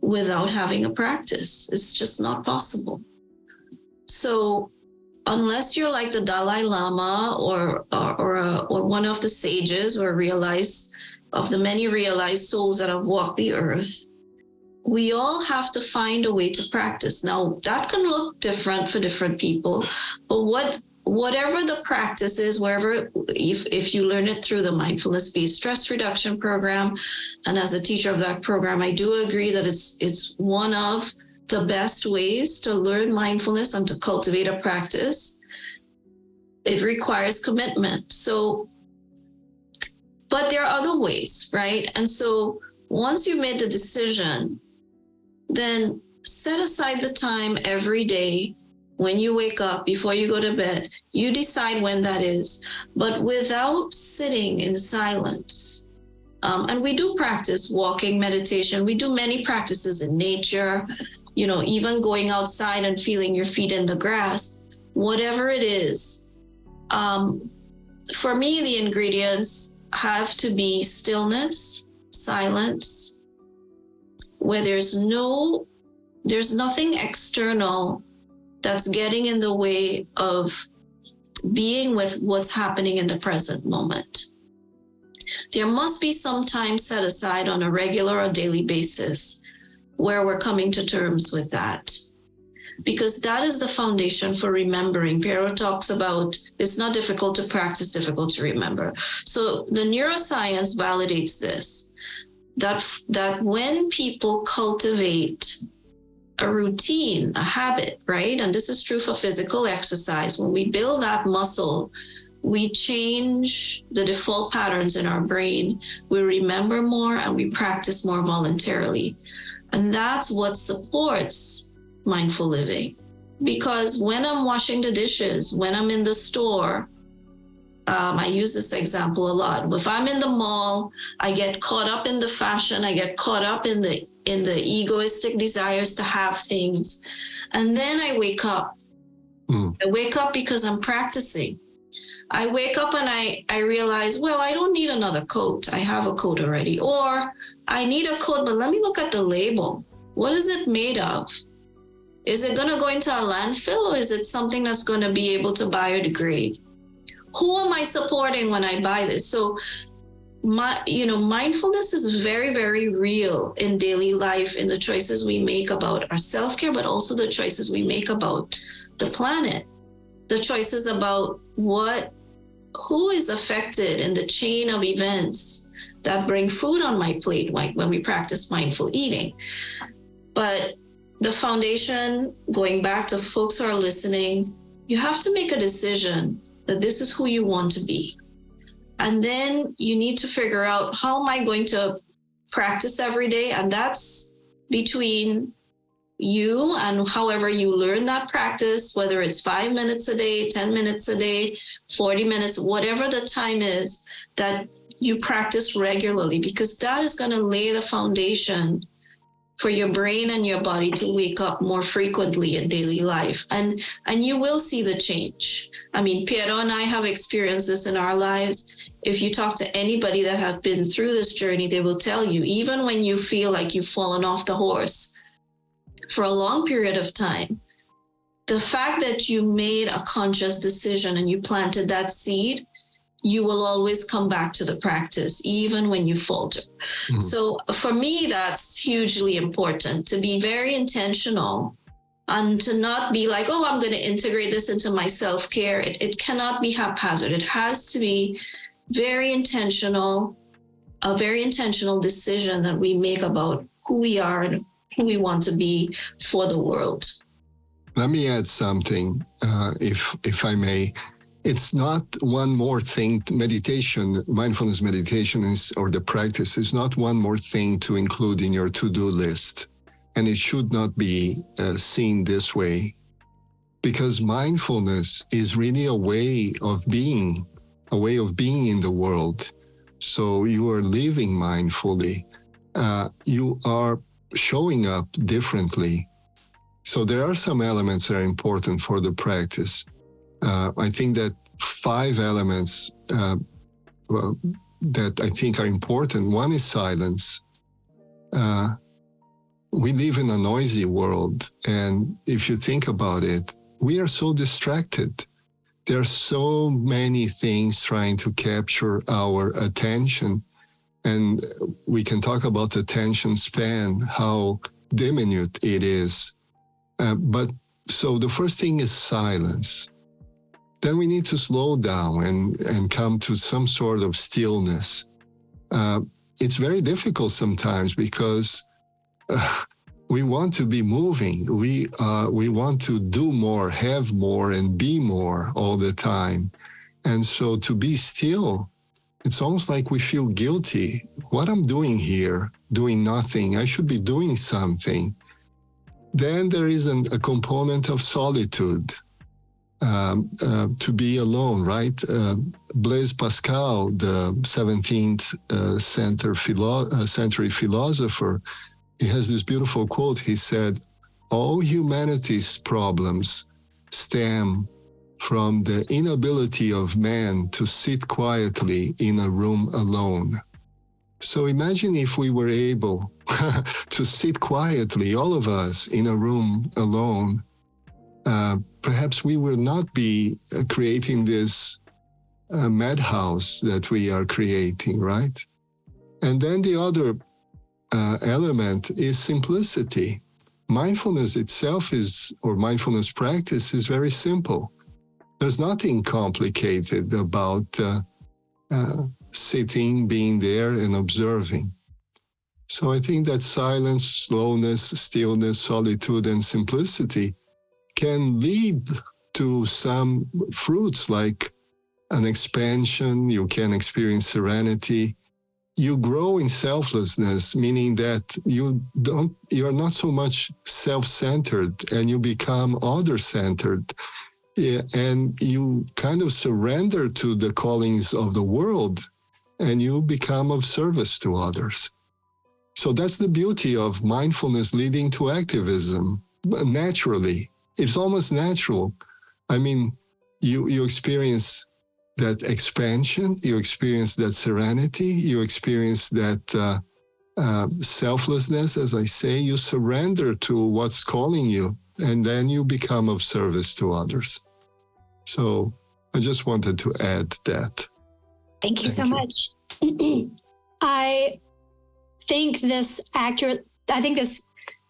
without having a practice. It's just not possible. So, unless you're like the Dalai Lama or or or, a, or one of the sages or realized of the many realized souls that have walked the earth, we all have to find a way to practice. Now, that can look different for different people, but what whatever the practice is, wherever if if you learn it through the mindfulness based stress reduction program, and as a teacher of that program, I do agree that it's it's one of the best ways to learn mindfulness and to cultivate a practice. It requires commitment. So, but there are other ways, right? And so once you made the decision then set aside the time every day when you wake up before you go to bed. You decide when that is, but without sitting in silence. Um, and we do practice walking meditation. We do many practices in nature, you know, even going outside and feeling your feet in the grass, whatever it is. Um, for me, the ingredients have to be stillness, silence, where there's no there's nothing external that's getting in the way of being with what's happening in the present moment. There must be some time set aside on a regular or daily basis where we're coming to terms with that. Because that is the foundation for remembering. Piero talks about it's not difficult to practice, difficult to remember. So the neuroscience validates this that that when people cultivate a routine, a habit, right? And this is true for physical exercise. When we build that muscle, we change the default patterns in our brain. We remember more and we practice more voluntarily. And that's what supports mindful living. Because when I'm washing the dishes, when I'm in the store, um, I use this example a lot. If I'm in the mall, I get caught up in the fashion, I get caught up in the in the egoistic desires to have things, and then I wake up. Mm. I wake up because I'm practicing. I wake up and I I realize, well, I don't need another coat. I have a coat already, or I need a coat, but let me look at the label. What is it made of? Is it going to go into a landfill, or is it something that's going to be able to biodegrade? who am I supporting when I buy this? So my you know mindfulness is very very real in daily life in the choices we make about our self-care but also the choices we make about the planet the choices about what who is affected in the chain of events that bring food on my plate like when we practice mindful eating. But the foundation going back to folks who are listening you have to make a decision that this is who you want to be. And then you need to figure out how am i going to practice every day? And that's between you and however you learn that practice, whether it's five minutes a day, 10 minutes a day, 40 minutes, whatever the time is that you practice regularly, because that is going to lay the foundation for your brain and your body to wake up more frequently in daily life. And and you will see the change. I mean piero and i have experienced this in our lives. If you talk to anybody that have been through this journey they will tell you even when you feel like you've fallen off the horse for a long period of time, the fact that you made a conscious decision and you planted that seed, you will always come back to the practice, even when you falter. Mm-hmm. So for me, that's hugely important to be very intentional and to not be like, oh, I'm going to integrate this into my self care. It, it cannot be haphazard. It has to be very intentional, a very intentional decision that we make about who we are and who we want to be for the world. Let me add something, uh, if if I may. It's not one more thing. Meditation, mindfulness meditation, is or the practice is not one more thing to include in your to-do list, and it should not be uh, seen this way, because mindfulness is really a way of being, a way of being in the world. So you are living mindfully. Uh, you are showing up differently. So there are some elements that are important for the practice. Uh, I think that five elements uh, well, that I think are important. One is silence. Uh, we live in a noisy world, and if you think about it, we are so distracted. There are so many things trying to capture our attention and we can talk about the attention span, how diminutive it is. Uh, but so the first thing is silence. Then we need to slow down and, and come to some sort of stillness. Uh, it's very difficult sometimes because uh, we want to be moving. We, uh, we want to do more, have more, and be more all the time. And so to be still it's almost like we feel guilty. What I'm doing here, doing nothing, I should be doing something. Then there is an, a component of solitude, um, uh, to be alone, right? Uh, Blaise Pascal, the 17th uh, century, philo- uh, century philosopher, he has this beautiful quote. He said, All humanity's problems stem from the inability of man to sit quietly in a room alone. So imagine if we were able to sit quietly, all of us, in a room alone. Uh, perhaps we will not be uh, creating this uh, madhouse that we are creating, right? And then the other uh, element is simplicity. Mindfulness itself is, or mindfulness practice is very simple. There's nothing complicated about uh, sitting, being there, and observing. So I think that silence, slowness, stillness, solitude, and simplicity can lead to some fruits like an expansion. You can experience serenity. You grow in selflessness, meaning that you don't, you're not so much self-centered and you become other-centered yeah, and you kind of surrender to the callings of the world and you become of service to others. So that's the beauty of mindfulness leading to activism naturally. It's almost natural. I mean, you, you experience that expansion, you experience that serenity, you experience that uh, uh, selflessness, as I say, you surrender to what's calling you and then you become of service to others. So I just wanted to add that. Thank you Thank so you. much. I think this accurate, I think this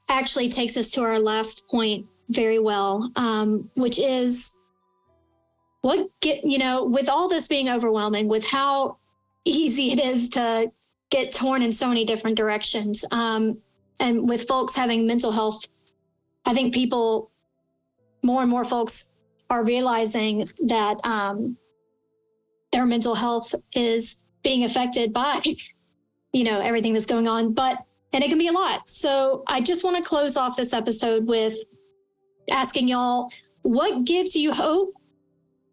actually takes us to our last point very well, um, which is what get you know with all this being overwhelming with how easy it is to get torn in so many different directions um, and with folks having mental health i think people more and more folks are realizing that um, their mental health is being affected by you know everything that's going on but and it can be a lot. So i just want to close off this episode with asking y'all what gives you hope?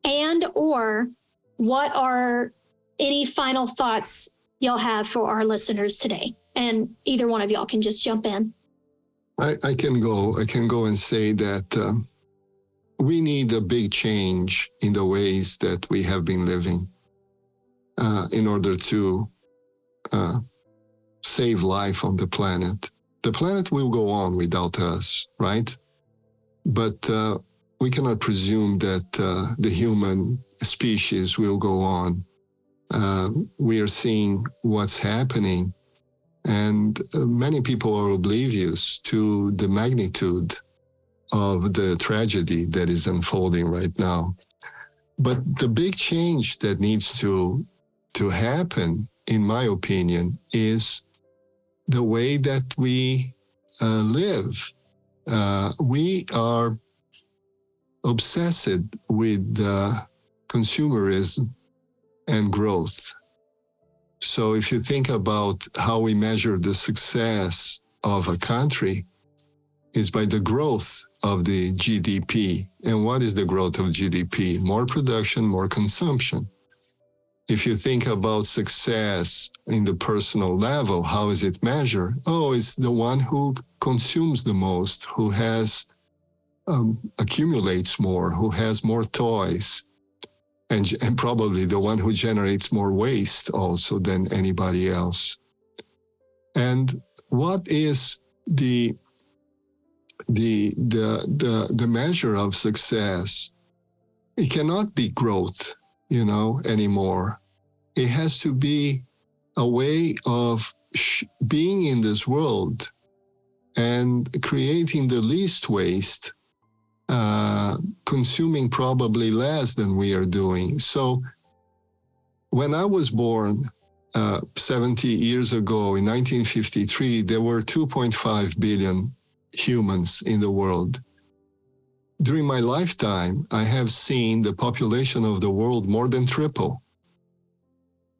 And or what are any final thoughts y'all have for our listeners today? And either one of y'all can just jump in. I, I can go. I can go and say that um, we need a big change in the ways that we have been living uh, in order to uh, save life on the planet. The planet will go on without us, right? But uh, we cannot presume that uh, the human species will go on. Uh, we are seeing what's happening, and uh, many people are oblivious to the magnitude of the tragedy that is unfolding right now. But the big change that needs to to happen, in my opinion, is the way that we uh, live. Uh, we are obsessed with uh, consumerism and growth. So if you think about how we measure the success of a country, is by the growth of the GDP. And what is the growth of GDP? More production, more consumption. If you think about success in the personal level, how is it measured? Oh, it's the one who consumes the most, who has um, accumulates more, who has more toys, and, and probably the one who generates more waste also than anybody else. And what is the the the the the measure of success? It cannot be growth, you know, anymore. It has to be a way of being in this world and creating the least waste uh, consuming probably less than we are doing. So when I was born uh, 70 years ago in 1953, there were 2.5 billion humans in the world. During my lifetime, I have seen the population of the world more than triple.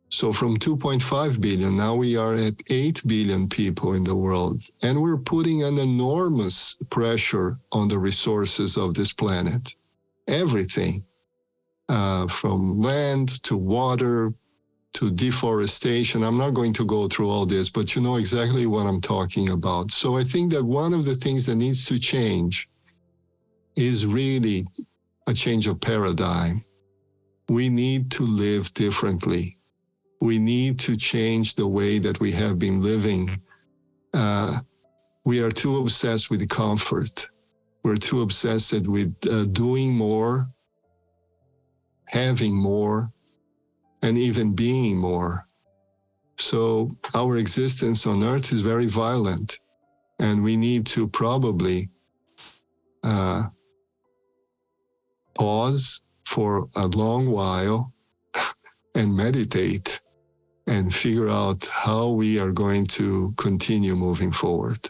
So from 2.5 billion, now we are at 8 billion people in the world. And we're putting an enormous pressure on the resources of this planet. Everything, uh, from land to water to deforestation. I'm not going to go through all this, but you know exactly what I'm talking about. So I think that one of the things that needs to change is really a change of paradigm. We need to live differently we need to change the way that we have been living. Uh, we are too obsessed with comfort. We're too obsessed with uh, doing more, having more, and even being more. So our existence on earth is very violent, and we need to probably uh, pause for a long while and meditate and figure out how we are going to continue moving forward.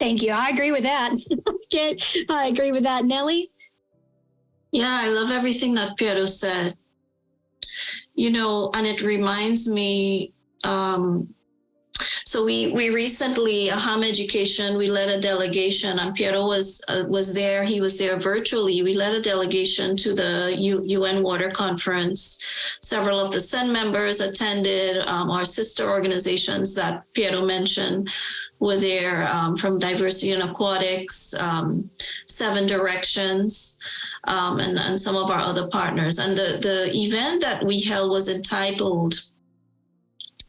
Thank you. I agree with that. okay. I agree with that. Knellee? Yeah, I love everything that Piero said. You know, and it reminds me um, so we we recently Aham Education we led a delegation and Piero was uh, was there. He was there virtually. We led a delegation to the U, UN Water Conference. Several of the SEN members attended. Um, our sister organizations that Piero mentioned were there um, from Diversity in Aquatics, um, Seven Directions. Um, and, and some of our other partners. And the, the event that we held was entitled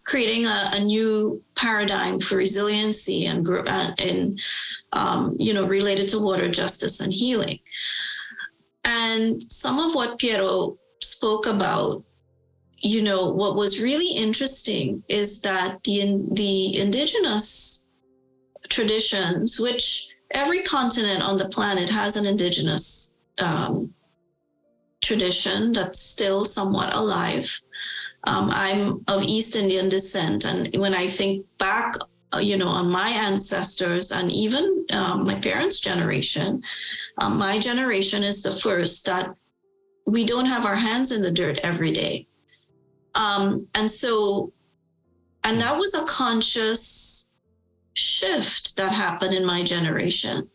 creating a, a new paradigm for resiliency and and um, you know related to water justice and healing. And some of what Piero spoke about, you know, what was really interesting is that the the indigenous traditions, which every continent on the planet has an indigenous um, tradition that's still somewhat alive. Um, I'm of East Indian descent, and when I think back, uh, you know, on my ancestors and even um, my parents' generation, um, my generation is the first that we don't have our hands in the dirt every day. Um, and so, and that was a conscious shift that happened in my generation.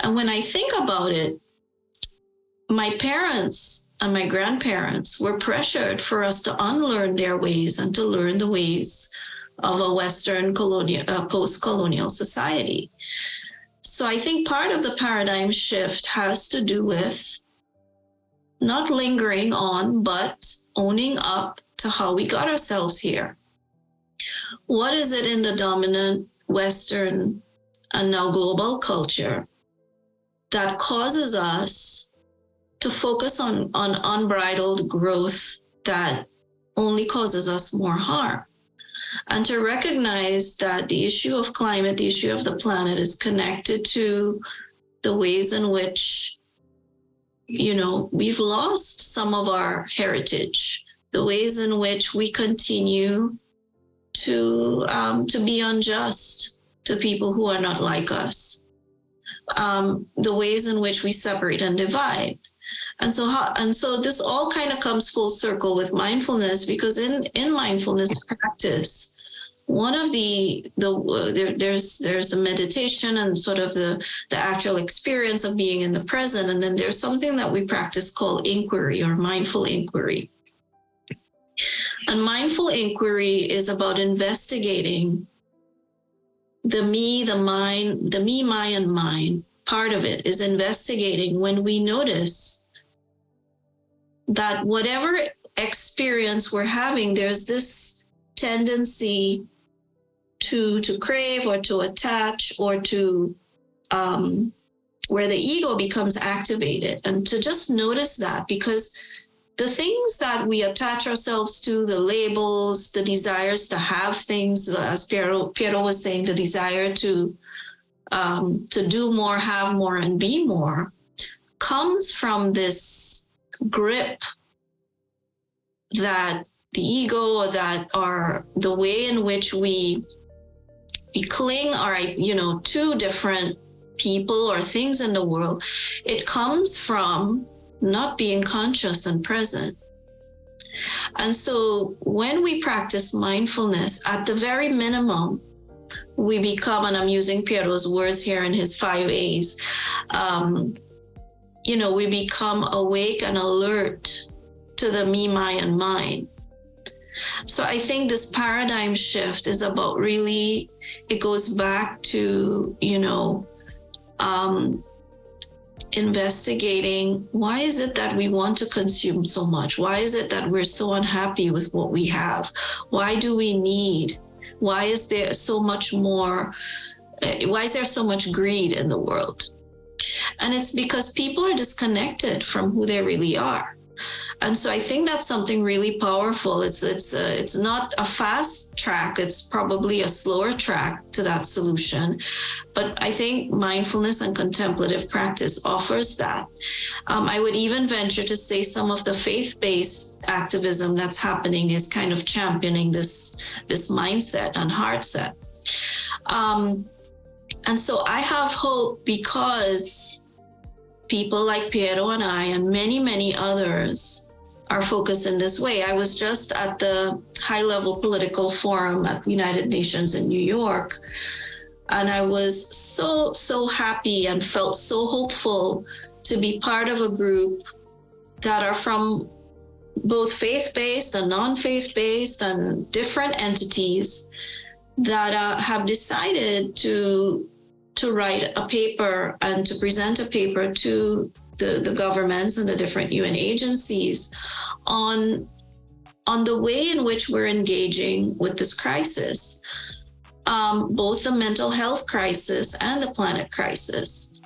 And when I think about it, my parents and my grandparents were pressured for us to unlearn their ways and to learn the ways of a Western colonial, uh, post-colonial society. So I think part of the paradigm shift has to do with not lingering on, but owning up to how we got ourselves here. What is it in the dominant Western and now global culture that causes us to focus on, on unbridled growth that only causes us more harm? And to recognize that the issue of climate, the issue of the planet is connected to the ways in which you know, we've lost some of our heritage, the ways in which we continue to um, to be unjust to people who are not like us, um, the ways in which we separate and divide. And so, how, and so this all kind of comes full circle with mindfulness because in in mindfulness practice, one of the the uh, there, there's there's a meditation and sort of the the actual experience of being in the present. And then there's something that we practice called inquiry or mindful inquiry. And mindful inquiry is about investigating the me the mind the me my and mine part of it is investigating when we notice that whatever experience we're having there's this tendency to to crave or to attach or to um, where the ego becomes activated. And to just notice that because the things that we attach ourselves to the labels the desires to have things as piero, piero was saying the desire to um, to do more have more and be more comes from this grip that the ego or that are the way in which we we cling or you know to different people or things in the world it comes from not being conscious and present. And so when we practice mindfulness at the very minimum we become and i'm using piero's words here in his five a's um, you know we become awake and alert to the me my and mine so I think this paradigm shift is about really, it goes back to, you know, um, investigating why is it that we want to consume so much? Why is it that we're so unhappy with what we have? Why do we need? Why is there so much more? Uh, why is there so much greed in the world? And it's because people are disconnected from who they really are and so I think that's something really powerful. It's it's uh, it's not a fast track. It's probably a slower track to that solution, but I think mindfulness and contemplative practice offers that. Um, I would even venture to say some of the faith-based activism that's happening is kind of championing this this mindset and heart set. Um, and so I have hope because people like Piero and I, and many, many others, are focused in this way. I was just at the high level political forum at the United Nations in New York, and I was so, so happy and felt so hopeful to be part of a group that are from both faith based and non faith based and different entities that uh, have decided to to write a paper and to present a paper to the, the governments and the different UN agencies on on the way in which we're engaging with this crisis, um, both the mental health crisis and the planet crisis.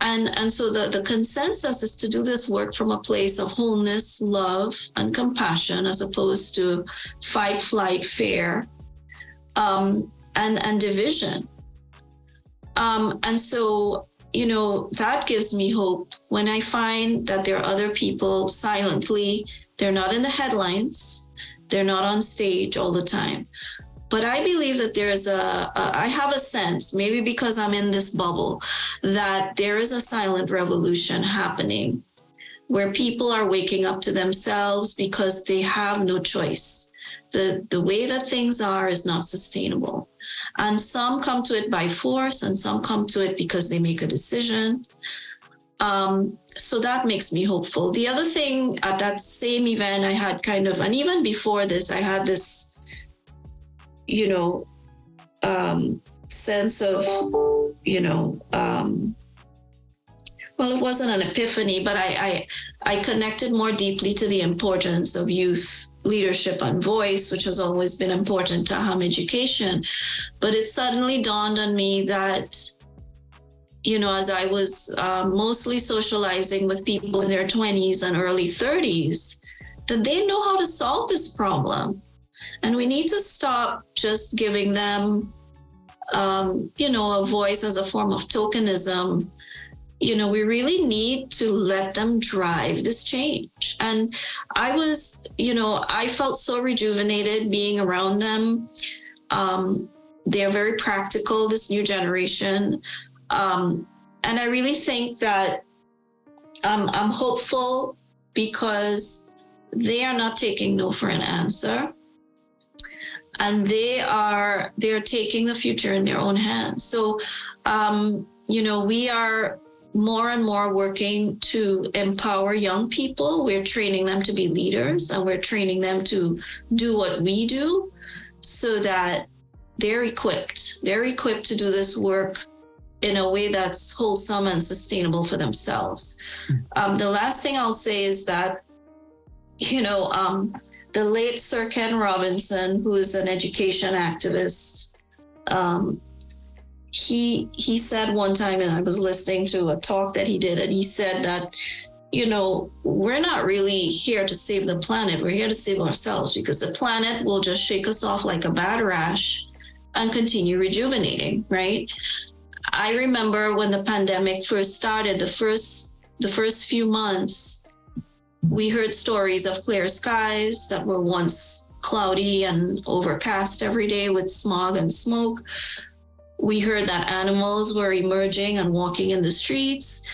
And, and so the, the consensus is to do this work from a place of wholeness, love, and compassion, as opposed to fight, flight, fear, um, and, and division. Um, and so you know, that gives me hope when I find that there are other people silently, they're not in the headlines, they're not on stage all the time. But I believe that there is a, a I have a sense, maybe because I'm in this bubble, that there is a silent revolution happening where people are waking up to themselves because they have no choice. The, the way that things are is not sustainable. And some come to it by force, and some come to it because they make a decision. Um, so that makes me hopeful. The other thing at that same event, I had kind of, and even before this, I had this, you know, um, sense of, you know, um, well, it wasn't an epiphany, but I, I, I connected more deeply to the importance of youth leadership and voice, which has always been important to AHAM education. But it suddenly dawned on me that, you know, as I was uh, mostly socializing with people in their 20s and early 30s, that they know how to solve this problem. And we need to stop just giving them, um, you know, a voice as a form of tokenism you know, we really need to let them drive this change. And I was, you know, I felt so rejuvenated being around them. Um, they're very practical, this new generation. Um, and I really think that um, I'm hopeful because they are not taking no for an answer and they are they're taking the future in their own hands so um, you know we are more and more working to empower young people. We're training them to be leaders and we're training them to do what we do so that they're equipped. They're equipped to do this work in a way that's wholesome and sustainable for themselves. Hmm. Um, the last thing I'll say is that, you know, um, the late Sir Ken Robinson, who is an education activist, um, he he said one time and i was listening to a talk that he did and he said that you know we're not really here to save the planet. We're here to save ourselves because the planet will just shake us off like a bad rash and continue rejuvenating right? I remember when the pandemic first started the first the first few months we heard stories of clear skies that were once cloudy and overcast every day with smog and smoke we heard that animals were emerging and walking in the streets.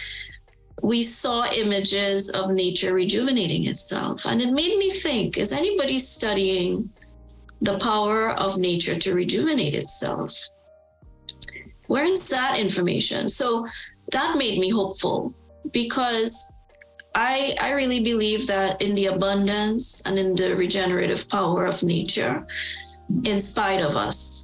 We saw images of nature rejuvenating itself. And it made me think is anybody studying the power of nature to rejuvenate itself? Where is that information? So that made me hopeful because I, I really believe that in the abundance and in the regenerative power of nature, in spite of us,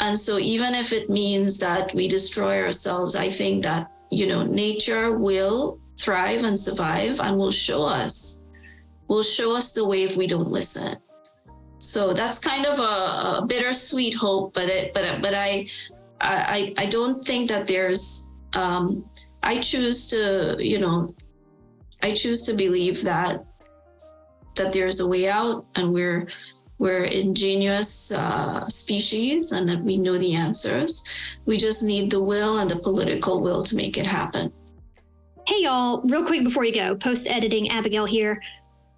and so even if it means that we destroy ourselves, I think that, you know, nature will thrive and survive and will show us, will show us the way if we don't listen. So that's kind of a, a bittersweet hope, but it, but but I, I I don't think that there's um, I choose to you know I choose to believe that that there's a way out and we're we're ingenious uh, species and that we know the answers. We just need the will and the political will to make it happen. Hey, y'all, real quick before you go, post editing Abigail here.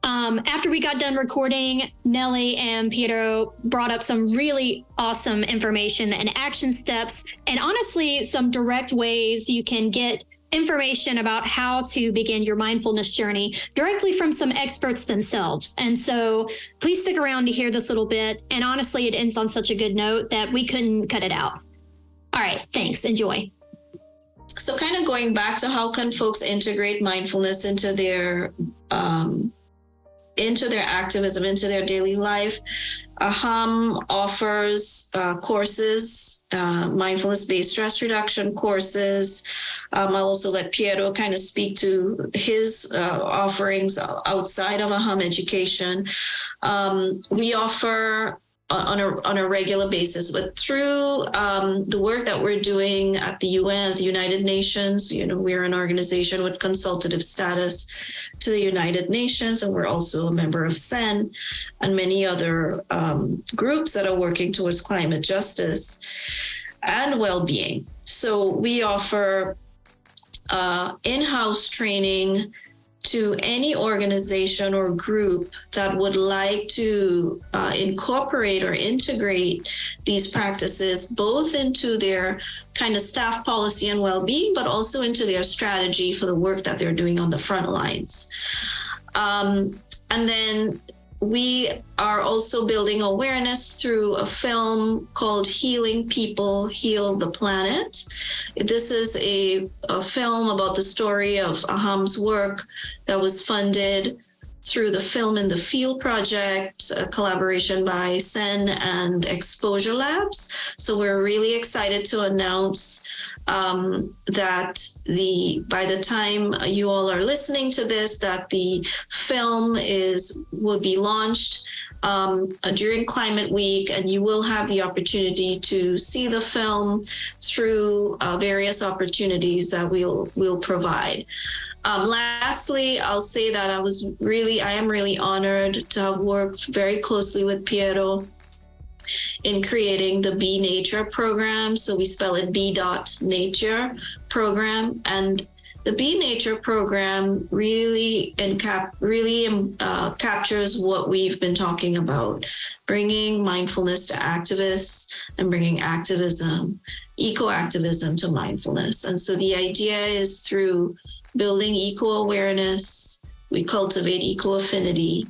Um, after we got done recording, Knellee and Pietro brought up some really awesome information and action steps, and honestly, some direct ways you can get information about how to begin your mindfulness journey directly from some experts themselves. And so please stick around to hear this little bit. And honestly, it ends on such a good note that we couldn't cut it out. All right, thanks. Enjoy. So, kind of going back to how can folks integrate mindfulness into their um, into their activism, into their daily life. AHAM offers uh, courses, uh, mindfulness based stress reduction courses. Um, I'll also let Piero kind of speak to his uh, offerings outside of AHAM education. Um, we offer on a, on a regular basis. But through um, the work that we're doing at the UN, at the United Nations, you know, we're an organization with consultative status to the United Nations, and we're also a member of SEN and many other um, groups that are working towards climate justice and well-being. so we offer uh, in-house training to any organization or group that would like to uh, incorporate or integrate these practices both into their kind of staff policy and well-being but also into their strategy for the work that they're doing on the front lines. Um, and then we are also building awareness through a film called Healing People, Heal the Planet. This is a, a film about the story of AHAM's work that was funded through the Film in the Field project, a collaboration by SEN and Exposure Labs. So we're really excited to announce um, that the by the time you all are listening to this, that the film is will be launched um, during Climate Week, and you will have the opportunity to see the film through uh, various opportunities that we'll we'll provide. Um, lastly, I'll say that I was really, I am really honored to have worked very closely with Piero in creating the Be Nature program. So we spell it B dot Nature program, and the Be Nature program really encap really um, uh, captures what we've been talking about, bringing mindfulness to activists and bringing activism, eco activism to mindfulness. And so the idea is through building eco awareness, we cultivate eco affinity,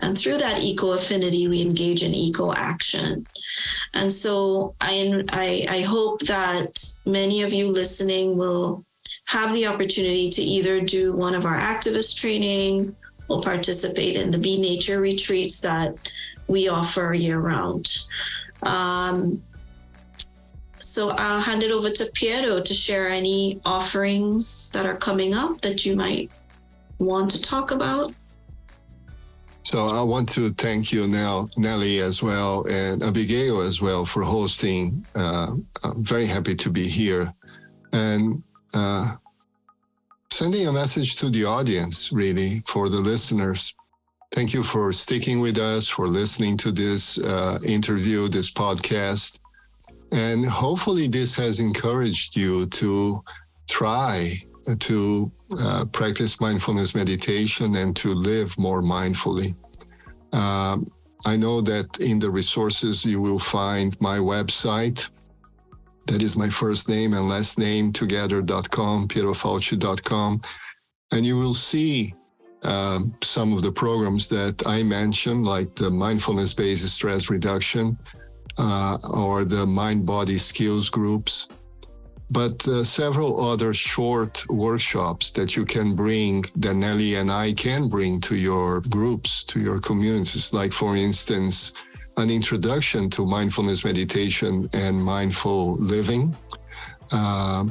and through that eco affinity, we engage in eco action. And so I, I, I hope that many of you listening will have the opportunity to either do one of our activist training or participate in the Be Nature retreats that we offer year round. Um, so I'll hand it over to Piero to share any offerings that are coming up that you might want to talk about. So I want to thank you now, Knellee, as well, and Abigail as well for hosting. Uh, I'm very happy to be here and uh, sending a message to the audience, really, for the listeners. Thank you for sticking with us, for listening to this uh, interview, this podcast. And hopefully, this has encouraged you to try to uh, practice mindfulness meditation and to live more mindfully. Um, I know that in the resources you will find my website. That is my first name and last name together.com, pierofalci.com. And you will see um, some of the programs that I mentioned, like the mindfulness based stress reduction uh, or the mind body skills groups but uh, several other short workshops that you can bring that Knellee and I can bring to your groups, to your communities. Like, for instance, an introduction to mindfulness meditation and mindful living, uh,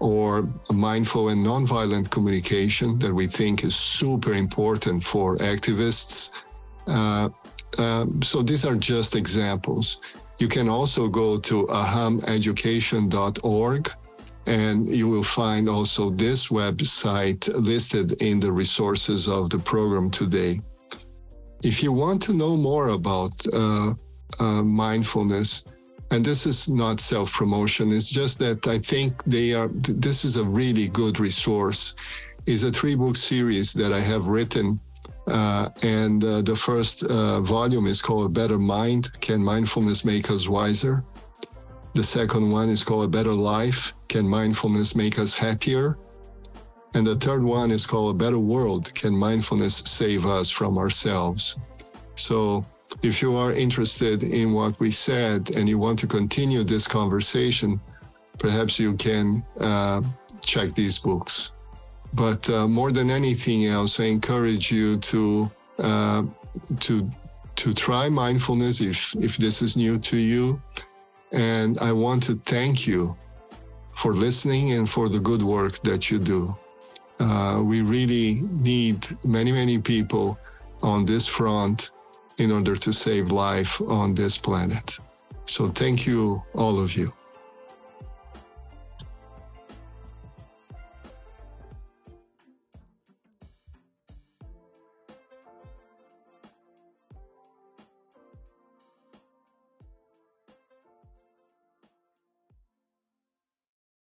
or mindful and nonviolent communication that we think is super important for activists. Uh, um, so these are just examples. You can also go to ahameducation.org and you will find also this website listed in the resources of the program today. If you want to know more about uh, uh, mindfulness, and this is not self promotion, it's just that I think they are, this is a really good resource. Is a three book series that I have written uh, and uh, the first uh, volume is called A Better Mind Can Mindfulness Make Us Wiser? The second one is called A Better Life Can Mindfulness Make Us Happier? And the third one is called A Better World Can Mindfulness Save Us from Ourselves? So, if you are interested in what we said and you want to continue this conversation, perhaps you can uh, check these books. But uh, more than anything else, I encourage you to uh, to to try mindfulness if if this is new to you. And I want to thank you for listening and for the good work that you do. Uh, we really need many many people on this front in order to save life on this planet. So thank you, all of you.